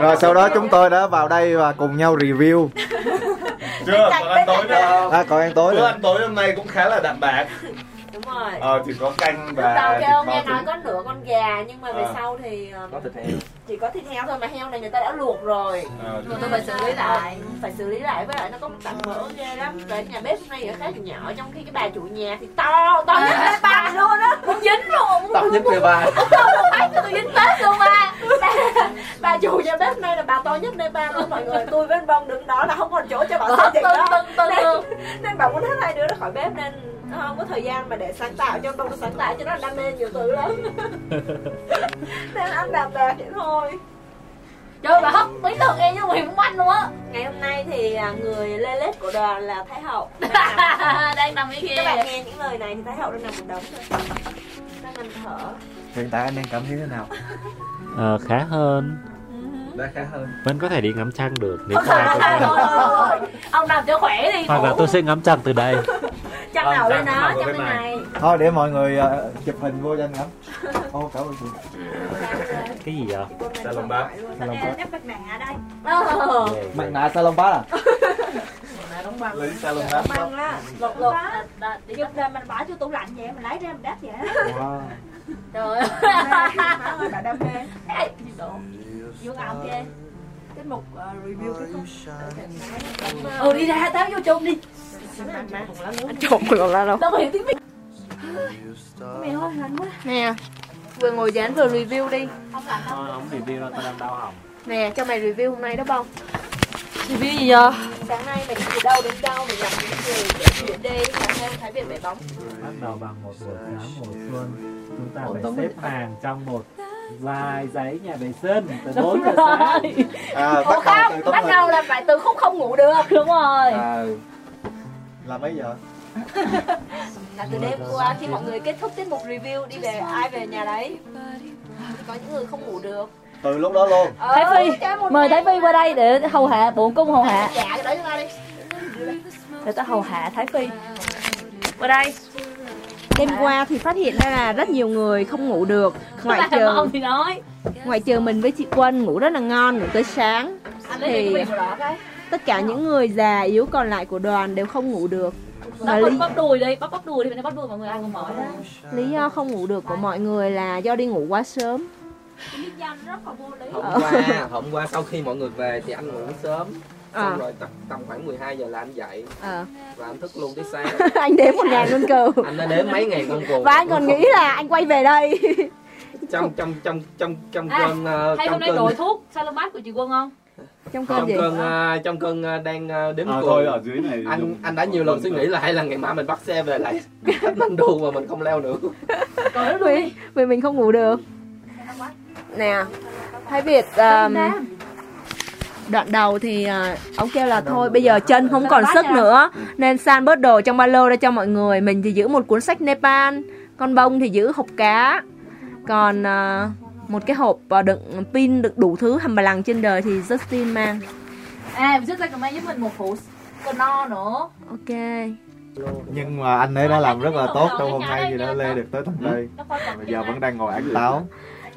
[SPEAKER 5] Rồi sau đó chúng tôi đã vào đây và cùng nhau review.
[SPEAKER 3] Chưa còn ăn tối nữa.
[SPEAKER 5] à còn ăn tối
[SPEAKER 3] bữa
[SPEAKER 5] nữa.
[SPEAKER 3] ăn tối hôm nay cũng khá là đạm bạc.
[SPEAKER 1] Đúng rồi.
[SPEAKER 3] Ờ chỉ có canh và
[SPEAKER 1] đầu kêu nghe nói có nửa con gà nhưng mà về
[SPEAKER 3] À.
[SPEAKER 1] sau thì ờ,
[SPEAKER 7] Có thịt heo.
[SPEAKER 1] chỉ có thịt heo thôi mà heo này người ta đã luộc rồi. Mà tôi phải xử lý lại. Phải xử lý lại với lại nó có một tặng mỡ ghê lắm. Và nhà bếp hôm nay ở khá là nhỏ trong khi cái bà chủ nhà thì to to nhất cái ba luôn á
[SPEAKER 6] Muốn dính luôn
[SPEAKER 7] Tập nhất về ba.
[SPEAKER 6] Thấy cho tôi dính tết luôn ba.
[SPEAKER 1] Bà, bà chủ nhà bếp này là bà to nhất nơi ba luôn mọi người. Tôi với anh bông đứng đó là không còn chỗ cho bà xây dựng
[SPEAKER 6] Tưng
[SPEAKER 1] đó
[SPEAKER 6] tưng tưng
[SPEAKER 1] nên,
[SPEAKER 6] tưng
[SPEAKER 1] nên bà muốn hết hai đứa ra khỏi bếp nên nó không có thời gian mà để sáng tạo cho bông nó sáng tạo cho nó đam mê nhiều thứ lắm. Nên ăn đạm bạc vậy thôi
[SPEAKER 6] Trời bà hấp tí tượng em như Huyền Mông Anh luôn á.
[SPEAKER 1] Ngày hôm nay thì à, người lê lết của đoàn là thái hậu.
[SPEAKER 6] Đang nằm bên kia
[SPEAKER 1] các bạn nghe những lời này thì thái hậu đang nằm một đống thôi đang nằm thở.
[SPEAKER 5] Hiện tại anh đang cảm thấy thế nào?
[SPEAKER 4] Ờ, khá hơn
[SPEAKER 7] Đã khá hơn
[SPEAKER 4] vẫn có thể đi ngắm trăng được nếu có ai có
[SPEAKER 6] Ông nằm cho khỏe đi
[SPEAKER 4] hoặc là tôi sẽ ngắm trăng từ đây
[SPEAKER 3] Ờ,
[SPEAKER 1] nào lên trong
[SPEAKER 3] lên
[SPEAKER 1] bên
[SPEAKER 3] này.
[SPEAKER 1] này
[SPEAKER 5] thôi để mọi người ờ, chụp hình vô cho anh ngắm ô cảm ơn chị
[SPEAKER 4] cái gì vậy
[SPEAKER 3] Salon bát.
[SPEAKER 5] Salon.
[SPEAKER 6] Đắp mặt nạ đây
[SPEAKER 1] Ờ,
[SPEAKER 5] mặt nạ salon bát à
[SPEAKER 3] lấy salon bát
[SPEAKER 1] băng á
[SPEAKER 6] Lột lột Để giúp ra mình bỏ vô tủ lạnh vậy Mình lấy ra mình đắp vậy
[SPEAKER 5] wow.
[SPEAKER 6] Trời ơi
[SPEAKER 1] bà đam mê
[SPEAKER 6] Vô ẩm ghê
[SPEAKER 1] tiết mục ờ, review cái khúc.
[SPEAKER 6] Ừ đi ra táo vô chung đi.
[SPEAKER 1] Ăn trộm còn là đâu?
[SPEAKER 6] Đâu có hiểu tiếng Việt. Mẹ ơi lạnh quá.
[SPEAKER 1] Nè vừa ngồi dán vừa review đi.
[SPEAKER 6] Không lạnh đâu?
[SPEAKER 4] Thôi không review đâu tao đang đau họng.
[SPEAKER 1] Nè cho mày review hôm nay đó bông.
[SPEAKER 6] Review gì vậy?
[SPEAKER 1] sáng nay mình từ đâu đến đâu mình gặp những người chuyện đi. Và theo Thái Việt về bóng.
[SPEAKER 4] Bắt đầu bằng một buổi sáng mùa xuân. Chúng ta phải xếp hàng trong một vài giấy nhà vệ sinh từ 4 giờ sáng.
[SPEAKER 5] À,
[SPEAKER 1] Ủa
[SPEAKER 5] bắt đầu từ
[SPEAKER 1] bắt đầu là phải từ khúc không ngủ được
[SPEAKER 2] đúng rồi.
[SPEAKER 5] À, là mấy giờ?
[SPEAKER 1] Là từ đêm qua khi mọi người kết thúc tiết mục review đi về ai về nhà đấy? Có những người không ngủ được.
[SPEAKER 5] Từ lúc đó luôn.
[SPEAKER 1] Ờ,
[SPEAKER 2] Thái Phi mời. Thái Phi qua đây để hầu hạ bổn cung hầu hạ.
[SPEAKER 1] Dạ
[SPEAKER 2] để ta hầu hạ Thái Phi. Qua đây
[SPEAKER 1] Đêm qua thì phát hiện ra là rất nhiều người không ngủ được. Ngoại trừ
[SPEAKER 2] ông thì nói.
[SPEAKER 1] ngoại trừ mình với chị Quân ngủ rất là ngon, ngủ tới sáng.
[SPEAKER 2] Anh
[SPEAKER 1] Thì tất cả những người già yếu còn lại của đoàn đều không ngủ được.
[SPEAKER 2] Bắp,
[SPEAKER 1] lý,
[SPEAKER 2] bắp đùi đi bắp bắp đùi đi mình bắp đùi mọi người ăn còn mỏi đó
[SPEAKER 1] lý do không ngủ được của mọi người là do đi ngủ quá sớm.
[SPEAKER 7] Hôm qua hôm qua sau khi mọi người về thì anh ngủ sớm
[SPEAKER 1] À.
[SPEAKER 7] xong rồi tầm, tầm khoảng 12 giờ là anh dậy.
[SPEAKER 1] Ờ.
[SPEAKER 7] và anh thức luôn tới sáng
[SPEAKER 1] Anh đếm một ngàn con cừu
[SPEAKER 7] anh đã đếm mấy ngàn con cừu.
[SPEAKER 1] Và anh còn nghĩ là anh quay về đây.
[SPEAKER 7] Trong trong trong trong trong
[SPEAKER 2] À,
[SPEAKER 7] cơn ờ,
[SPEAKER 2] hay hôm
[SPEAKER 7] trong
[SPEAKER 2] nay
[SPEAKER 7] cơn
[SPEAKER 2] đổi thuốc Salamat của chị Quân không?
[SPEAKER 1] Trong cơn
[SPEAKER 7] trong
[SPEAKER 1] gì?
[SPEAKER 7] cơn ờ, trong cơn ờ, đang ờ, đếm
[SPEAKER 3] à,
[SPEAKER 7] cừu.
[SPEAKER 3] thôi ở dưới này
[SPEAKER 7] anh
[SPEAKER 3] dùng-
[SPEAKER 7] anh đã nhiều lần suy nghĩ là hay là ngày mai mình bắt xe về lại mình đu mà mình không leo nữa
[SPEAKER 1] Vì, vì mình không ngủ được. Nè Thái Việt um, Đoạn đầu thì à, ông kêu là thôi bây giờ chân không còn sức nữa Nên san bớt đồ trong ba lô ra cho mọi người. Mình thì giữ một cuốn sách Nepal Con bông thì giữ hộp cá. Còn à, một cái hộp à, đựng pin đựng đủ thứ hầm bà lằng trên đời thì Justin mang.
[SPEAKER 2] À là comment giúp mình một phụ còn no nữa.
[SPEAKER 1] Ok.
[SPEAKER 5] Nhưng mà anh ấy đã làm rất là tốt trong hôm nay vì đã lê được tới tận đây.
[SPEAKER 2] Coi còn
[SPEAKER 5] bây giờ vẫn đang ngồi ăn táo.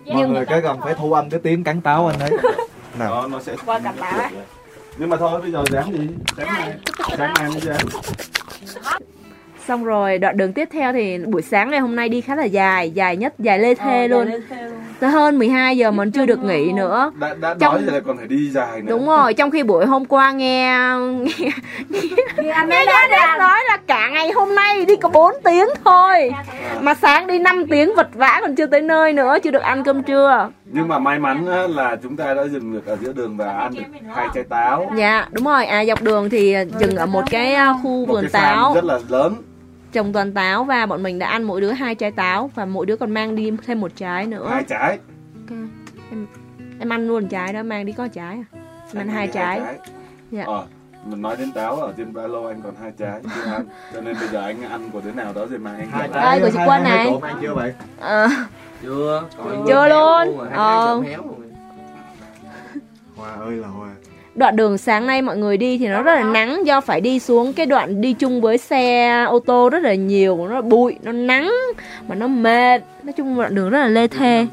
[SPEAKER 5] Mọi
[SPEAKER 1] Nhưng-
[SPEAKER 5] người cái cần phải thu âm cái tiếng cắn táo anh ấy nào.
[SPEAKER 3] Đó nó sẽ
[SPEAKER 1] Qua cặp lá.
[SPEAKER 3] nhưng mà thôi bây giờ dám đi. Sáng nay sáng nay mới dám
[SPEAKER 1] Xong rồi đoạn đường tiếp theo thì buổi sáng ngày hôm nay đi khá là dài Dài nhất, dài lê thê luôn Tới hơn 12 giờ mà chưa được nghỉ nữa.
[SPEAKER 3] đã đã
[SPEAKER 1] Trong-
[SPEAKER 3] nói rồi là còn phải đi dài nữa.
[SPEAKER 1] Đúng rồi, trong khi buổi hôm qua nghe nghe,
[SPEAKER 2] anh
[SPEAKER 1] nghe
[SPEAKER 2] ấy
[SPEAKER 1] Giá Đét nói là cả ngày hôm nay đi có 4 tiếng thôi. Mà sáng đi 5 tiếng vật vã còn chưa tới nơi nữa, chưa được ăn cơm trưa.
[SPEAKER 3] Nhưng mà may mắn á, là chúng ta đã dừng được ở giữa đường và ăn được hai trái táo.
[SPEAKER 1] Dạ, đúng rồi, à dọc đường thì dừng ở một cái à, khu
[SPEAKER 3] một
[SPEAKER 1] vườn táo.
[SPEAKER 3] rất là lớn
[SPEAKER 1] Trồng toàn táo và bọn mình đã ăn mỗi đứa hai trái táo Và mỗi đứa còn mang đi thêm một trái nữa
[SPEAKER 3] hai trái
[SPEAKER 1] Ok. Em, em ăn luôn trái đó, mang đi có trái à Em ăn hai trái Dạ.
[SPEAKER 3] ờ mình nói đến táo ở trên ba lô anh còn hai trái chưa ăn cho nên bây giờ anh ăn của đứa nào đó rồi mà anh
[SPEAKER 5] hai.
[SPEAKER 1] Đây, của chị Quân này.
[SPEAKER 5] cụm ăn chưa vậy
[SPEAKER 1] Ờ,
[SPEAKER 7] chưa còn
[SPEAKER 1] Chưa luôn.
[SPEAKER 7] hai
[SPEAKER 1] Ờ.
[SPEAKER 7] trái
[SPEAKER 5] hoa ơi là hoa
[SPEAKER 1] Đoạn đường sáng nay mọi người đi thì nó rất là nắng do phải đi xuống cái đoạn đi chung với xe ô tô rất là nhiều, nó bụi, nó nắng mà nó mệt. Nói chung đoạn đường rất là lê thê.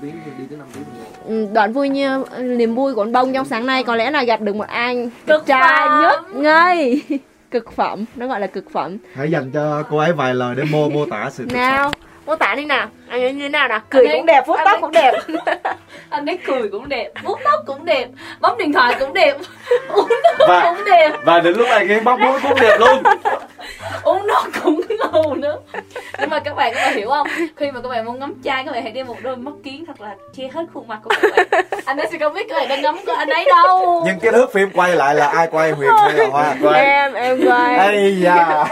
[SPEAKER 1] Ừ, Đoạn vui như niềm vui của con bông trong sáng nay có lẽ là gặp được một anh
[SPEAKER 2] Cực
[SPEAKER 1] trai nhất ngây. Cực phẩm, nó gọi là cực phẩm.
[SPEAKER 5] hãy dành cho cô ấy vài lời để mô mô tả sự
[SPEAKER 1] Nào, mô tả đi nào. Anh ấy như thế nào nào? Cười
[SPEAKER 2] Anh ấy-
[SPEAKER 1] cũng đẹp, vuốt tóc
[SPEAKER 2] ấy-
[SPEAKER 1] cũng đẹp.
[SPEAKER 2] anh ấy cười cũng đẹp vuốt tóc cũng đẹp bấm điện thoại cũng đẹp. Uống nước
[SPEAKER 3] Và-
[SPEAKER 2] cũng đẹp.
[SPEAKER 3] và đến lúc anh ấy bóc mũi cũng đẹp luôn.
[SPEAKER 2] Uống nước cũng ngầu nữa. Nhưng mà các bạn các bạn hiểu không? Khi mà các bạn muốn ngắm trai các bạn hãy đeo một đôi mắt kiến thật là che hết khuôn mặt của các bạn. Anh ấy sẽ không biết các bạn đang ngắm của anh ấy đâu.
[SPEAKER 5] Nhưng cái thước phim quay lại là ai quay? Huyền hay là hoa
[SPEAKER 1] Em, em quay.
[SPEAKER 5] ây da.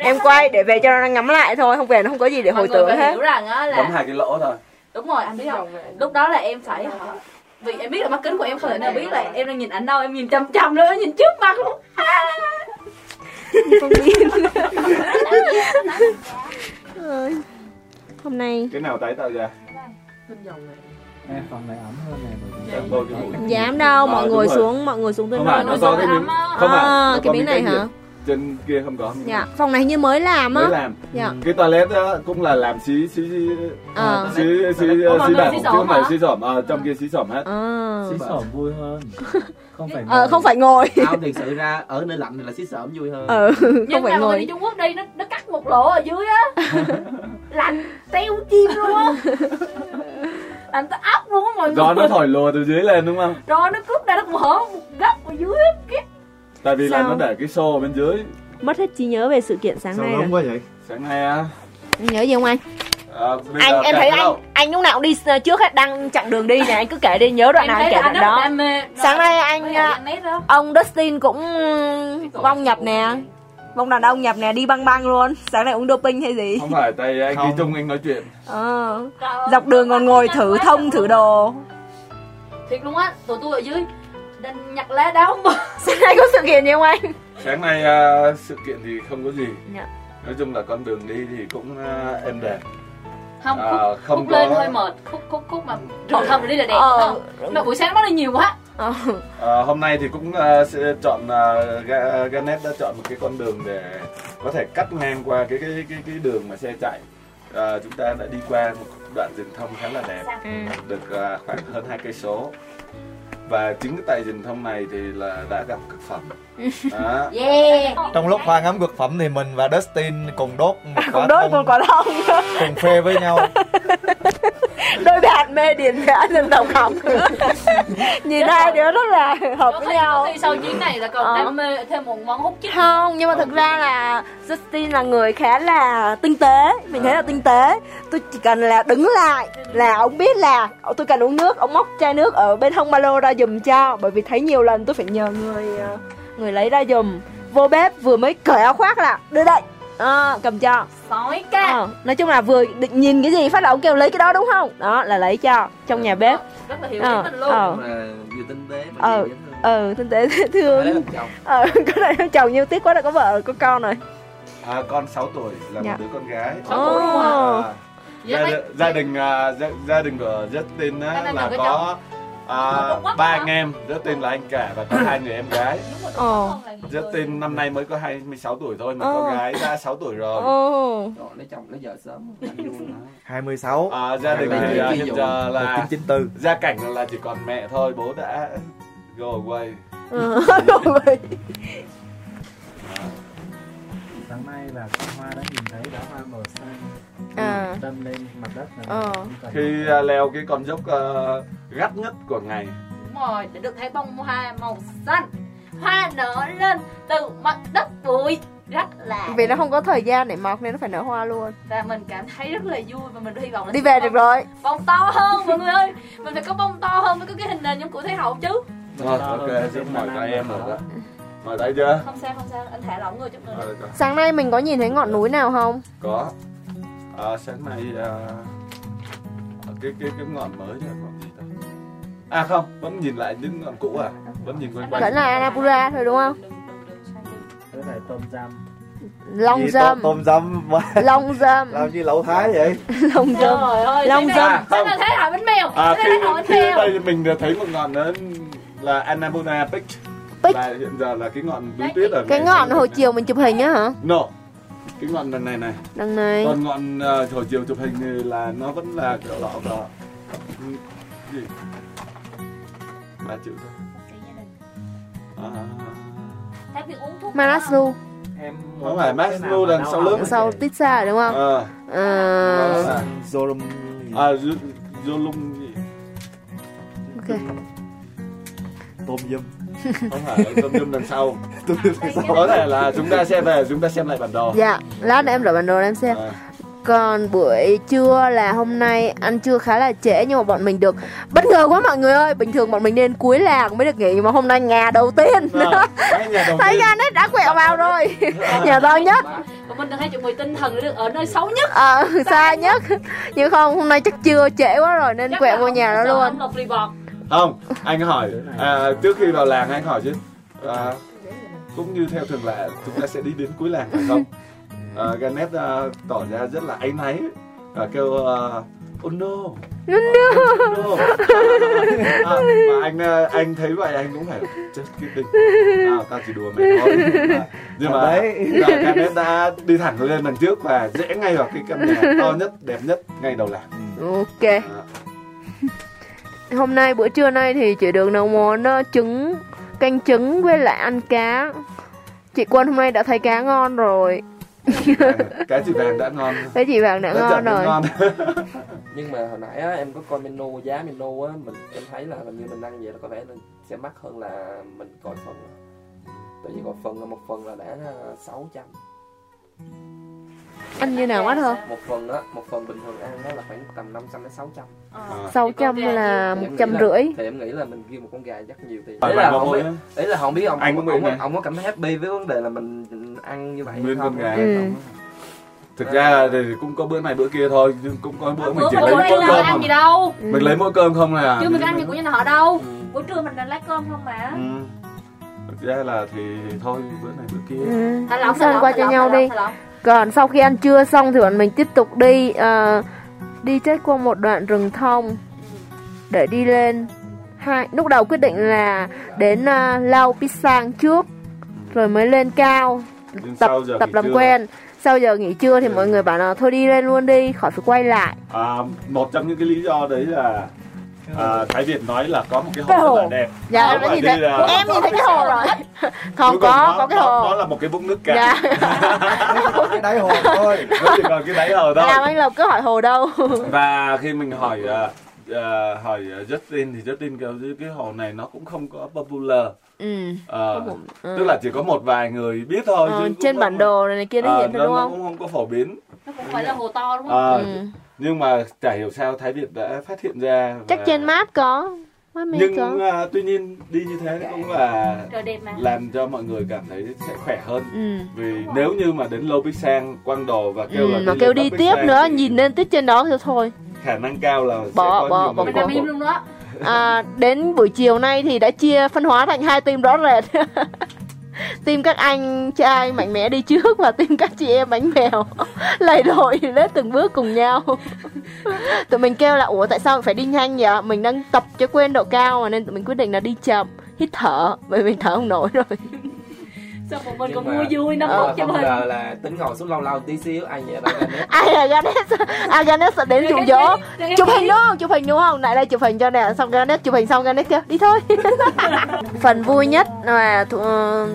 [SPEAKER 1] Em quay để về cho nó ngắm lại thôi không về nó không có gì để
[SPEAKER 2] mọi
[SPEAKER 1] hồi
[SPEAKER 2] người
[SPEAKER 1] tưởng
[SPEAKER 2] phải
[SPEAKER 1] hết
[SPEAKER 2] hiểu rằng á
[SPEAKER 3] bấm
[SPEAKER 2] là
[SPEAKER 3] hai cái lỗ thôi.
[SPEAKER 2] Đúng rồi anh biết không? lúc đó là em phải vì em biết là mắt kính của em không thể nào biết là em đang nhìn ảnh đâu em nhìn chăm chăm nữa nhìn trước mặt luôn.
[SPEAKER 1] Không biết Ơi, hôm nay
[SPEAKER 3] cái nào tái tạo ra?
[SPEAKER 4] Em phòng này. Ấm hơn này
[SPEAKER 1] dám đâu mọi người xuống mọi người xuống nơi
[SPEAKER 3] phải nó cái miếng
[SPEAKER 2] á.
[SPEAKER 3] không phải
[SPEAKER 1] À, cái miếng này hả?
[SPEAKER 3] Trên kia không có.
[SPEAKER 1] Dạ phòng này như mới làm
[SPEAKER 3] mới
[SPEAKER 1] á
[SPEAKER 3] làm.
[SPEAKER 1] Dạ.
[SPEAKER 3] Cái toilet đó cũng là làm xí xí xí
[SPEAKER 1] Ờ.
[SPEAKER 3] xí xí xí
[SPEAKER 2] người
[SPEAKER 3] bạc
[SPEAKER 2] xí
[SPEAKER 3] chứ không phải
[SPEAKER 2] hả?
[SPEAKER 3] xí xỏm ờ trong kia xí xỏm hết.
[SPEAKER 1] Ờ.
[SPEAKER 4] Xí xỏm vui hơn. Không phải
[SPEAKER 1] ờ
[SPEAKER 4] ngồi.
[SPEAKER 1] không phải ngồi.
[SPEAKER 7] Không, thiệt sự ra ở nơi lạnh thì là xí sởm vui hơn.
[SPEAKER 1] Ờ không
[SPEAKER 2] nhưng
[SPEAKER 1] phải
[SPEAKER 2] mà người đi
[SPEAKER 1] ngồi
[SPEAKER 2] Trung Quốc đi nó nó cắt một lỗ ở dưới á. Lạnh teo chim luôn á. Lạnh tới ốc luôn á mọi người.
[SPEAKER 3] gió nó thổi lùa từ dưới lên đúng không?
[SPEAKER 2] Rồi nó cướp ra nó mở một góc á
[SPEAKER 3] tại vì là
[SPEAKER 1] Sao?
[SPEAKER 3] nó để cái xô ở bên dưới.
[SPEAKER 1] Mất hết trí nhớ về sự kiện sáng
[SPEAKER 5] sao
[SPEAKER 1] nay rồi
[SPEAKER 5] quá vậy?
[SPEAKER 3] Sáng nay á.
[SPEAKER 1] Anh nhớ gì không anh?
[SPEAKER 3] À, bây
[SPEAKER 1] anh
[SPEAKER 3] giờ
[SPEAKER 1] em thấy anh
[SPEAKER 3] đâu?
[SPEAKER 1] anh lúc nào cũng đi trước hết đăng chặng đường đi này anh cứ kể đi nhớ đoạn nào anh kể đoạn
[SPEAKER 6] là
[SPEAKER 1] đó. sáng nay anh à,
[SPEAKER 6] đó.
[SPEAKER 1] ông Dustin cũng vong nhập nè. Vong đàn ông nhập nè đi băng băng luôn. Sáng nay uống doping hay gì?
[SPEAKER 3] Không phải tại anh
[SPEAKER 5] Không.
[SPEAKER 3] ghi chung anh nói chuyện.
[SPEAKER 1] Ờ. Dọc đường còn ngồi thử thông thử đồ.
[SPEAKER 6] Thiệt luôn á tụi tôi ở dưới đang nhặt lá đá không
[SPEAKER 1] sáng nay có sự kiện gì không anh
[SPEAKER 3] sáng nay à, sự kiện thì không có gì
[SPEAKER 1] Dạ.
[SPEAKER 3] nói chung là con đường đi thì cũng à, êm đẹp
[SPEAKER 6] không
[SPEAKER 3] À,
[SPEAKER 6] khúc,
[SPEAKER 3] không
[SPEAKER 6] khúc lên
[SPEAKER 3] có-
[SPEAKER 6] hơi mệt khúc khúc khúc mà còn không đi là đẹp
[SPEAKER 1] Ờ.
[SPEAKER 6] đúng không mà buổi sáng nó đi nhiều quá
[SPEAKER 1] ờ.
[SPEAKER 3] À, hôm nay thì cũng à, sẽ chọn uh, Ganet đã chọn một cái con đường để có thể cắt ngang qua cái cái cái cái đường mà xe chạy. À, chúng ta đã đi qua một đoạn rừng thông khá là đẹp,
[SPEAKER 1] Ừ.
[SPEAKER 3] được à, khoảng hơn hai cây số. Và chính cái tại rừng thông này thì là đã gặp cực phẩm. Đó.
[SPEAKER 6] yeah
[SPEAKER 5] trong lúc hoa ngắm cực phẩm thì mình và Dustin cùng đốt một quả
[SPEAKER 1] cũng đốt
[SPEAKER 5] thông
[SPEAKER 1] một quả thông
[SPEAKER 5] cùng phê với nhau
[SPEAKER 1] đôi bạn mê điện gã dân tộc học. Nhìn hai đứa rất là hợp với nhau.
[SPEAKER 6] sau chuyến này là còn
[SPEAKER 1] Ờ.
[SPEAKER 6] đam mê thêm một món hút chích
[SPEAKER 1] không nhưng mà thực ra là Justin là người khá là tinh tế. Mình thấy là tinh tế. Tôi chỉ cần là đứng lại là ông biết là tôi cần uống nước ông móc chai nước ở bên hông ba lô ra giùm cho. Bởi vì thấy nhiều lần tôi phải nhờ người ờ, người lấy ra giùm. Vô bếp vừa mới cởi áo khoác là đưa đây à, cầm cho
[SPEAKER 6] sói ca
[SPEAKER 1] Ờ, nói chung là vừa định nhìn cái gì phát là ông kêu lấy cái đó đúng không đó là lấy cho trong nhà bếp
[SPEAKER 6] rất là hiểu
[SPEAKER 1] Ờ,
[SPEAKER 6] ý mình luôn
[SPEAKER 1] ờ.
[SPEAKER 7] mà vừa tinh tế mà
[SPEAKER 1] Ờ. ừ tinh tế dễ thương
[SPEAKER 7] chồng
[SPEAKER 1] ờ cái này chồng nhiêu tiếc quá là có vợ có con rồi
[SPEAKER 3] À, con 6 tuổi là
[SPEAKER 1] Dạ.
[SPEAKER 3] một đứa con gái.
[SPEAKER 6] Sáu tuổi luôn hả?
[SPEAKER 1] Ồ.
[SPEAKER 3] À,
[SPEAKER 6] Dạ,
[SPEAKER 3] gia, gia đình à, gia, gia đình của Justin á, là có à, ba anh em Justin là anh cả và có hai người em gái
[SPEAKER 1] Ồ.
[SPEAKER 3] Justin năm nay mới có 26 tuổi thôi mà
[SPEAKER 1] Ờ.
[SPEAKER 3] con gái đã 6 tuổi rồi
[SPEAKER 1] ồ
[SPEAKER 7] Trời, lấy chồng lấy vợ sớm anh vui lắm.
[SPEAKER 5] 26
[SPEAKER 3] à, gia đình thì à, hiện giờ là
[SPEAKER 5] 1994
[SPEAKER 3] gia cảnh là chỉ còn mẹ thôi bố đã go away
[SPEAKER 1] Ờ, rồi.
[SPEAKER 4] Sáng nay là con hoa đã nhìn thấy đóa hoa màu xanh
[SPEAKER 1] À.
[SPEAKER 4] đâm lên mặt đất là
[SPEAKER 1] Ờ.
[SPEAKER 3] khi à, leo cái con dốc à, gắt nhất của ngày.
[SPEAKER 6] Đúng rồi để được thấy bông hoa màu xanh. Hoa nở lên từ mặt đất bụi rất là
[SPEAKER 1] vì nó không có thời gian để mọc nên nó phải nở hoa luôn.
[SPEAKER 6] Và mình cảm thấy rất là vui và mình hy vọng là
[SPEAKER 1] đi về
[SPEAKER 6] có
[SPEAKER 1] được rồi.
[SPEAKER 6] bông to hơn mọi người ơi. Mình phải có bông to hơn mới có cái hình nền giống của thế hậu chứ.
[SPEAKER 3] Rồi ok giúp mỏi tay em rồi đó mỏi tay chưa?
[SPEAKER 6] Không sao không sao. Anh thả lỏng người chút nữa
[SPEAKER 3] rồi.
[SPEAKER 1] sáng nay mình có nhìn thấy ngọn núi nào không?
[SPEAKER 3] Có. À, sáng nay à, cái cái cái ngọn mới là ngọn gì ta? À không vẫn nhìn lại những ngọn cũ à? Vẫn nhìn quanh quanh.
[SPEAKER 1] Vẫn là Annapurna thôi đúng không?
[SPEAKER 4] Cái này tôm giam.
[SPEAKER 1] Long
[SPEAKER 5] Gì,
[SPEAKER 1] dâm
[SPEAKER 5] tôm, tôm dâm
[SPEAKER 1] long dâm
[SPEAKER 5] làm gì lẩu thái vậy?
[SPEAKER 1] Long dâm
[SPEAKER 6] Trời ơi,
[SPEAKER 1] Long dâm.
[SPEAKER 6] cái này thế hậu bánh mèo.
[SPEAKER 3] À
[SPEAKER 6] cái
[SPEAKER 3] khi khi
[SPEAKER 6] mèo.
[SPEAKER 3] đây mình thấy một ngọn nữa là Annapurna Peak
[SPEAKER 1] Peak.
[SPEAKER 3] là hiện giờ là cái ngọn núi tuyết ở
[SPEAKER 1] cái ngọn hồi
[SPEAKER 3] này.
[SPEAKER 1] chiều mình chụp hình á hả?
[SPEAKER 3] No cái ngọn đằng này này.
[SPEAKER 1] Đằng này.
[SPEAKER 3] Còn ngọn à, hồi chiều chụp hình thì là nó vẫn là kiểu lọ cờ gì? Ba chữ thôi. À,
[SPEAKER 1] Manaslu
[SPEAKER 4] em
[SPEAKER 3] không phải Maslow đằng sau lưng.
[SPEAKER 1] sau tít xa đúng không?
[SPEAKER 3] Ờ.
[SPEAKER 1] Ờ,
[SPEAKER 3] à, à du lung gì?
[SPEAKER 1] Ok.
[SPEAKER 5] Tôm dâm
[SPEAKER 3] không phải tôm dum đằng sau. Có thể là chúng ta xem về chúng ta xem lại bản đồ.
[SPEAKER 1] Dạ lát nữa em đổi bản đồ em xem.
[SPEAKER 3] À,
[SPEAKER 1] còn buổi trưa là hôm nay ăn trưa khá là trễ nhưng mà bọn mình được bất ngờ quá mọi người ơi. Bình thường bọn mình nên cuối làng mới được nghỉ nhưng mà hôm nay nhà đầu tiên.
[SPEAKER 3] À, cái nhà đầu
[SPEAKER 1] thấy
[SPEAKER 3] tiên.
[SPEAKER 1] nhà nét đã quẹo vào rồi. Nhà to nhất.
[SPEAKER 6] Và mình đang hay chuẩn bị tinh thần được ở nơi xấu nhất.
[SPEAKER 1] Ờ xa nhất. Nhưng không hôm nay chắc chưa trễ quá rồi nên
[SPEAKER 6] Chắc
[SPEAKER 1] quẹo vô nhà đó luôn.
[SPEAKER 6] Lộc.
[SPEAKER 3] Không anh hỏi à, trước khi vào làng anh hỏi chứ à, cũng như theo thường lệ chúng ta sẽ đi đến cuối làng phải không? À, Ganet à, tỏ ra rất là áy náy và kêu uh, oh no oh no. À, và anh à, anh thấy vậy anh cũng phải just kidding. À, tao chỉ đùa mày thôi. À, nhưng mà
[SPEAKER 5] Đấy.
[SPEAKER 3] là Ganet đã đi thẳng lên đằng trước và rẽ ngay vào cái căn nhà to nhất đẹp nhất ngay đầu làng.
[SPEAKER 1] Ok.
[SPEAKER 3] À,
[SPEAKER 1] hôm nay bữa trưa nay thì chị được nấu món ờ, trứng canh trứng với lại ăn cá. Chị quân hôm nay đã thấy cá ngon rồi.
[SPEAKER 3] Cá chị vàng đã ngon.
[SPEAKER 1] Cá chị vàng đã,
[SPEAKER 3] đã
[SPEAKER 1] ngon rồi.
[SPEAKER 3] ngon.
[SPEAKER 7] nhưng mà hồi nãy á, em có coi menu giá menu á mình em thấy là hình như mình ăn vậy là có vẻ là sẽ mắc hơn là mình coi phần. Tại vì coi phần là một phần là đã ờ, 600
[SPEAKER 1] anh như nào hết hơn
[SPEAKER 7] một phần á một phần bình thường ăn nó là khoảng tầm 500 đến 600
[SPEAKER 1] sáu
[SPEAKER 6] trăm ờ. Ờ.
[SPEAKER 1] là một
[SPEAKER 7] trăm
[SPEAKER 1] rưỡi.
[SPEAKER 7] thì em nghĩ là mình kêu một con gà rất nhiều tiền. Ờ,
[SPEAKER 3] đấy
[SPEAKER 7] là không biết đấy là không biết ông ông, ông, ông có cảm thấy happy với vấn đề là mình ăn như vậy hay
[SPEAKER 3] ừ.
[SPEAKER 7] không?
[SPEAKER 3] thực ra thì cũng có bữa này bữa kia thôi nhưng cũng có bữa,
[SPEAKER 6] bữa
[SPEAKER 3] mình
[SPEAKER 6] chỉ
[SPEAKER 3] lấy mỗi cơm không?
[SPEAKER 6] gì đâu? Ừ.
[SPEAKER 3] mình lấy mỗi cơm không là
[SPEAKER 6] chứ mình ăn gì của nhà họ đâu.
[SPEAKER 7] Ừ.
[SPEAKER 6] bữa trưa mình là lấy cơm không mà.
[SPEAKER 3] Ừ. thực ra là thì thôi bữa này bữa kia.
[SPEAKER 1] Ừ.
[SPEAKER 6] Thả lỏng,
[SPEAKER 1] qua cho nhau đi còn sau khi ăn trưa xong thì bọn mình tiếp tục đi ờ, đi trách qua một đoạn rừng thông để đi lên. Hai lúc đầu quyết định là đến uh, lau pisang trước rồi mới lên cao
[SPEAKER 3] nhưng
[SPEAKER 1] tập tập làm quen. Sau giờ nghỉ trưa thì mọi người bảo là thôi đi lên luôn đi khỏi phải quay lại.
[SPEAKER 3] À, một trong những cái lý do đấy là à, Thái Việt nói là có một cái hồ
[SPEAKER 1] Cái
[SPEAKER 3] rất
[SPEAKER 1] hồ.
[SPEAKER 3] là đẹp.
[SPEAKER 1] Dạ em đã nhìn thấy
[SPEAKER 3] là-
[SPEAKER 1] em nhìn thấy cái hồ rồi. Không có
[SPEAKER 3] nó-
[SPEAKER 1] có cái
[SPEAKER 3] nó-
[SPEAKER 1] hồ.
[SPEAKER 3] nó là một cái vũng nước cạn
[SPEAKER 1] dạ.
[SPEAKER 5] Cái đáy hồ thôi
[SPEAKER 3] nó chỉ còn cái đáy hồ thôi.
[SPEAKER 1] Làm anh lộc cứ hỏi hồ đâu.
[SPEAKER 3] Và khi mình hỏi à, à, hỏi Justin thì Justin kêu cái hồ này nó cũng không có popular.
[SPEAKER 1] Ừ. Không, ừ.
[SPEAKER 3] tức là chỉ có một vài người biết thôi
[SPEAKER 1] Ờ, trên bản đồ này, này kia nó
[SPEAKER 3] Ờ,
[SPEAKER 1] hiện
[SPEAKER 3] nó,
[SPEAKER 1] rồi đúng
[SPEAKER 3] nó
[SPEAKER 1] không?
[SPEAKER 3] cũng không có phổ biến.
[SPEAKER 6] Nó cũng phải là hồ to đúng không?
[SPEAKER 3] Ờ,
[SPEAKER 1] ừ.
[SPEAKER 3] Nhưng mà chả hiểu sao Thái Việt đã phát hiện ra
[SPEAKER 1] chắc
[SPEAKER 3] và-
[SPEAKER 1] trên map có.
[SPEAKER 3] Nhưng
[SPEAKER 1] có.
[SPEAKER 3] à, tuy nhiên đi như thế cũng là làm cho mọi người cảm thấy sẽ khỏe hơn.
[SPEAKER 1] Ừ.
[SPEAKER 3] vì nếu như mà đến Lô Bích Sang quăng đồ và kêu
[SPEAKER 1] Ừ,
[SPEAKER 3] là
[SPEAKER 1] mà
[SPEAKER 3] lên
[SPEAKER 1] kêu đi tiếp
[SPEAKER 3] Sang
[SPEAKER 1] nữa
[SPEAKER 3] thì
[SPEAKER 1] nhìn lên tích trên đó thì thôi.
[SPEAKER 3] khả năng cao là sẽ
[SPEAKER 1] Bỏ-
[SPEAKER 3] có
[SPEAKER 1] bỏ-
[SPEAKER 3] nhiều
[SPEAKER 1] bỏ
[SPEAKER 3] bỏ cuộc.
[SPEAKER 6] luôn đó.
[SPEAKER 1] À, đến buổi chiều nay thì đã chia phân hóa thành hai team rõ rệt tim các anh trai mạnh mẽ đi trước và tim các chị em bánh bèo lầy đội lết từng bước cùng nhau. Tụi mình kêu là, ủa, tại sao phải đi nhanh vậy? Mình đang tập cho quên độ cao mà nên tụi mình quyết định là đi chậm. Hít thở, bởi vì thở không nổi rồi
[SPEAKER 6] sao bọn mình còn
[SPEAKER 7] mà-
[SPEAKER 6] vui
[SPEAKER 7] Nhưng mà
[SPEAKER 6] phút cho
[SPEAKER 7] không
[SPEAKER 6] mình.
[SPEAKER 7] là tính ngồi xuống lâu lâu tí xíu ai nhẹ đâu
[SPEAKER 1] ai là Ganesh à Ganesh sẽ đến dụ dỗ chụp hình đúng không? Chụp hình đúng không? Lại đây chụp hình cho nè xong Ganesh chụp hình xong Ganesh kêu đi thôi. Phần vui nhất và thu- ờ,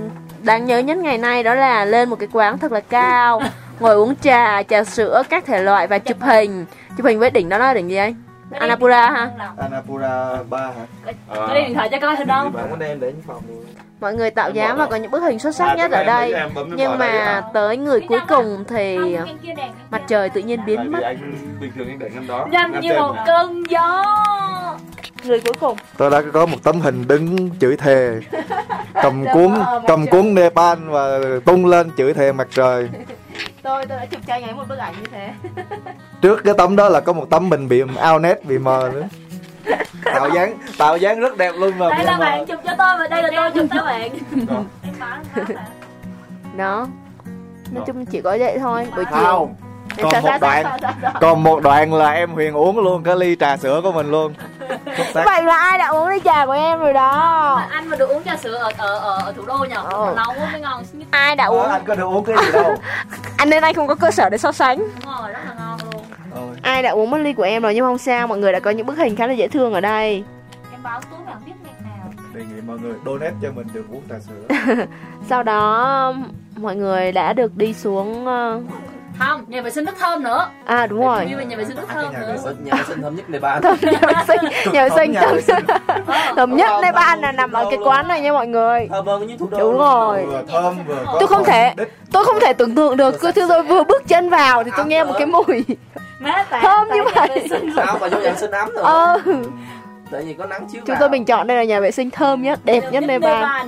[SPEAKER 1] đáng nhớ nhất ngày nay đó là lên một cái quán thật là cao ngồi uống trà trà sữa các thể loại và chụp hình. Chụp hình với đỉnh đó là đỉnh gì anh? Annapurna ha
[SPEAKER 5] Annapura 3 hả?
[SPEAKER 3] Ờ.
[SPEAKER 6] có đi điện thoại cho coi hình đâu
[SPEAKER 7] bạn có đem đến phòng. luôn
[SPEAKER 1] mọi người tạo dáng và có những bức hình xuất sắc
[SPEAKER 3] À,
[SPEAKER 1] nhất ở đây. nhưng mà tới người cuối cùng thì mặt trời tự nhiên biến mất.
[SPEAKER 3] anh bình thường anh để ngăn đó.
[SPEAKER 6] Nhanh như một cơn gió.
[SPEAKER 1] Người cuối cùng.
[SPEAKER 5] Tôi đã có một tấm hình đứng chửi thề. Cầm cuốn cầm cuốn Nepal và tung lên chửi thề mặt trời.
[SPEAKER 1] Tôi tôi đã chụp cho anh ấy một bức ảnh như thế.
[SPEAKER 5] Trước cái tấm đó là có một tấm mình bị ao nét bị mờ nữa tạo dáng tạo dáng rất đẹp luôn mà.
[SPEAKER 6] Đây là bạn chụp cho tôi và đây là tôi chụp cho bạn.
[SPEAKER 3] Đó.
[SPEAKER 1] đó. Nói chung chỉ có vậy thôi buổi chiều.
[SPEAKER 5] Không. Còn
[SPEAKER 1] sao-
[SPEAKER 5] một
[SPEAKER 1] sao-
[SPEAKER 5] đoạn.
[SPEAKER 1] sao-
[SPEAKER 5] còn một đoạn là em huyền uống luôn cái ly trà sữa của mình luôn.
[SPEAKER 1] Vậy là ai đã uống ly trà của em rồi đó?
[SPEAKER 6] Mà anh mà được uống trà sữa ở ở ở, ở thủ đô nhở?
[SPEAKER 1] Ờ.
[SPEAKER 6] nấu mới ngon.
[SPEAKER 1] Ai đã uống?
[SPEAKER 5] anh có được uống cái gì đâu.
[SPEAKER 1] Anh nên anh không có cơ sở để so sánh.
[SPEAKER 6] Đúng rồi rất là ngon.
[SPEAKER 1] Ai đã uống mất ly của em rồi nhưng không sao mọi người đã có những bức hình khá là dễ thương ở đây.
[SPEAKER 6] Em báo túi bạn biết ngày nào.
[SPEAKER 5] Đề nghị mọi người donate cho mình được uống trà sữa.
[SPEAKER 1] Sau đó mọi người đã được đi xuống ờ,
[SPEAKER 6] không nhà vệ sinh rất thơm nữa.
[SPEAKER 1] À đúng rồi.
[SPEAKER 6] nhà vệ sinh rất
[SPEAKER 5] À,
[SPEAKER 6] thơm
[SPEAKER 5] nhà
[SPEAKER 6] nữa.
[SPEAKER 5] vệ
[SPEAKER 7] Nhà vệ- nhà vệ sinh thơm nhất Nepal.
[SPEAKER 1] Sinh nhà vệ sinh
[SPEAKER 5] Nhà vệ sinh.
[SPEAKER 1] thơm nhất
[SPEAKER 5] Không,
[SPEAKER 1] Nepal là nằm ở cái quán này nha mọi người.
[SPEAKER 7] Thơm hơn như thủ đô.
[SPEAKER 1] Đúng rồi.
[SPEAKER 5] Vừa thơm vừa có
[SPEAKER 1] tôi không thể tôi không thể tưởng tượng được cứ thứ tôi vừa bước chân vào thì tôi nghe một cái mùi
[SPEAKER 6] má tại
[SPEAKER 1] Thơm như vậy.
[SPEAKER 7] sao mà vô nhà vệ sinh ấm nữa
[SPEAKER 1] ờ.
[SPEAKER 7] Tại vì có nắng chiếu
[SPEAKER 1] chúng
[SPEAKER 7] vào.
[SPEAKER 1] tôi bình chọn đây là nhà vệ sinh thơm nhất đẹp nhất Nepal.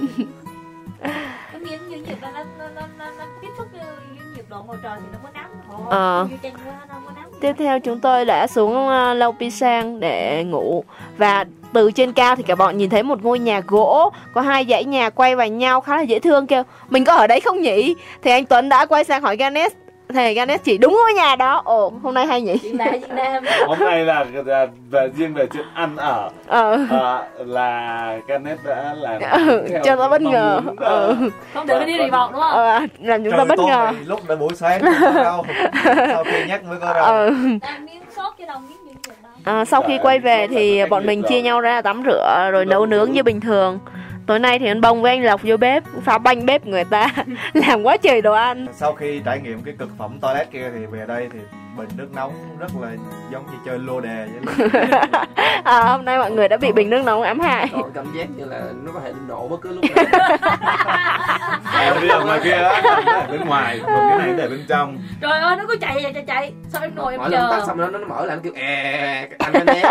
[SPEAKER 6] Cái miếng như nhiệt nó nó nó nó nó nó tiếp xúc với với nhiệt độ ngoài trời thì nó có nắng. Ồ,
[SPEAKER 1] Ờ.
[SPEAKER 6] như chanh quá nó có nắng.
[SPEAKER 1] Tiếp theo chúng tôi đã xuống uh, Lau Pisang để ngủ. Và từ trên cao thì cả bọn nhìn thấy một ngôi nhà gỗ có hai dãy nhà quay vào nhau khá là dễ thương kêu mình có ở đấy không nhỉ? Thì anh Tuấn đã quay sang hỏi Ganesh thì Ganesh chỉ đúng ngôi nhà đó. Ồ hôm nay hay nhỉ?
[SPEAKER 6] Việt Nam.
[SPEAKER 3] Hôm nay là, là về riêng về chuyện ăn ở.
[SPEAKER 1] Ờ.
[SPEAKER 3] À, là Canet đã làm
[SPEAKER 1] Ừ, cho nó bất ngờ.
[SPEAKER 3] muốn,
[SPEAKER 1] Ừ.
[SPEAKER 3] ờ,
[SPEAKER 6] không được cái đi vọng đúng không?
[SPEAKER 1] Ờ, làm chúng ta
[SPEAKER 5] Trời
[SPEAKER 1] bất
[SPEAKER 5] tối
[SPEAKER 1] ngờ.
[SPEAKER 5] lúc đã buổi sáng đâu. Sau khi nhắc mới có
[SPEAKER 1] ờ,
[SPEAKER 6] đâu
[SPEAKER 1] à, sau khi quay về thì bọn mình chia nhau ra tắm rửa rồi nấu nướng như bình thường tối nay thì anh bông với anh lộc vô bếp phá banh bếp người ta? Làm quá trời đồ ăn.
[SPEAKER 5] Sau khi trải nghiệm cái cực phẩm toilet kia thì về đây thì bình nước nóng rất là giống như chơi lô đề vậy
[SPEAKER 1] à, hôm nay mọi người đã bị bình nước nóng ám hại.
[SPEAKER 7] Cảm giác như là nó có thể nổ bất cứ lúc nào.
[SPEAKER 3] À, bây giờ ngoài kia á, bên ngoài còn cái này để bên trong.
[SPEAKER 6] Trời ơi nó cứ chạy chạy chạy chạy. Sao em ngồi em
[SPEAKER 7] mỗi lần
[SPEAKER 6] chờ?
[SPEAKER 7] tắt xong nó nó mở lại nó kêu e anh anh né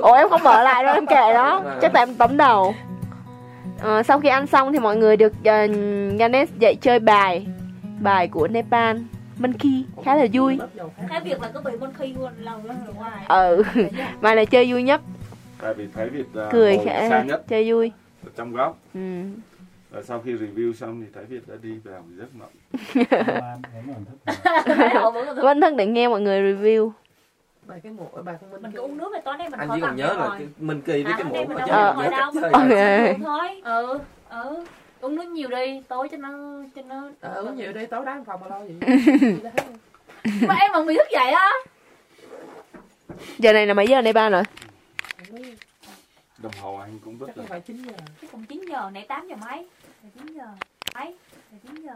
[SPEAKER 1] ủa em không mở lại đâu em kệ đó
[SPEAKER 7] Vâng.
[SPEAKER 1] chắc tại em tóm đầu Ờ, sau khi ăn xong thì mọi người được uh, Ganesh dạy chơi bài bài của Nepal Monkey khá là vui.
[SPEAKER 6] Cái việc là cứ bị con khi luôn lần lần ở ngoài.
[SPEAKER 1] Ừ bài này chơi vui nhất.
[SPEAKER 3] Tại vì thấy Việt uh,
[SPEAKER 1] cười
[SPEAKER 3] xa nhất.
[SPEAKER 1] chơi vui.
[SPEAKER 3] Ở trong góc.
[SPEAKER 1] Ừ.
[SPEAKER 3] và sau khi review xong thì thấy Việt đã đi vào giấc mộng.
[SPEAKER 1] Vẫn thức để nghe mọi người review
[SPEAKER 7] bài cái mộ bài con minh
[SPEAKER 6] mình cứ uống nước về tối nay mình
[SPEAKER 7] anh
[SPEAKER 6] khỏi
[SPEAKER 7] chỉ còn nhớ là
[SPEAKER 6] rồi.
[SPEAKER 7] cái minh kỳ với
[SPEAKER 6] À,
[SPEAKER 7] cái
[SPEAKER 6] mình
[SPEAKER 7] mà
[SPEAKER 6] đâu
[SPEAKER 7] chứ nhớ
[SPEAKER 1] Ok.
[SPEAKER 6] Uống thôi. Ừ. Ừ uống nước nhiều đi tối cho nó cho nó
[SPEAKER 7] ờ uống nhiều đi tối đá phòng mà lo gì
[SPEAKER 6] mà em mà bị thức dậy á.
[SPEAKER 1] Giờ này là mấy giờ Nepal rồi?
[SPEAKER 3] Đồng hồ anh cũng rất là
[SPEAKER 7] phải chín giờ.
[SPEAKER 6] Chứ cũng 9 giờ nãy 8 giờ mấy? 9 giờ. Mấy? 9 giờ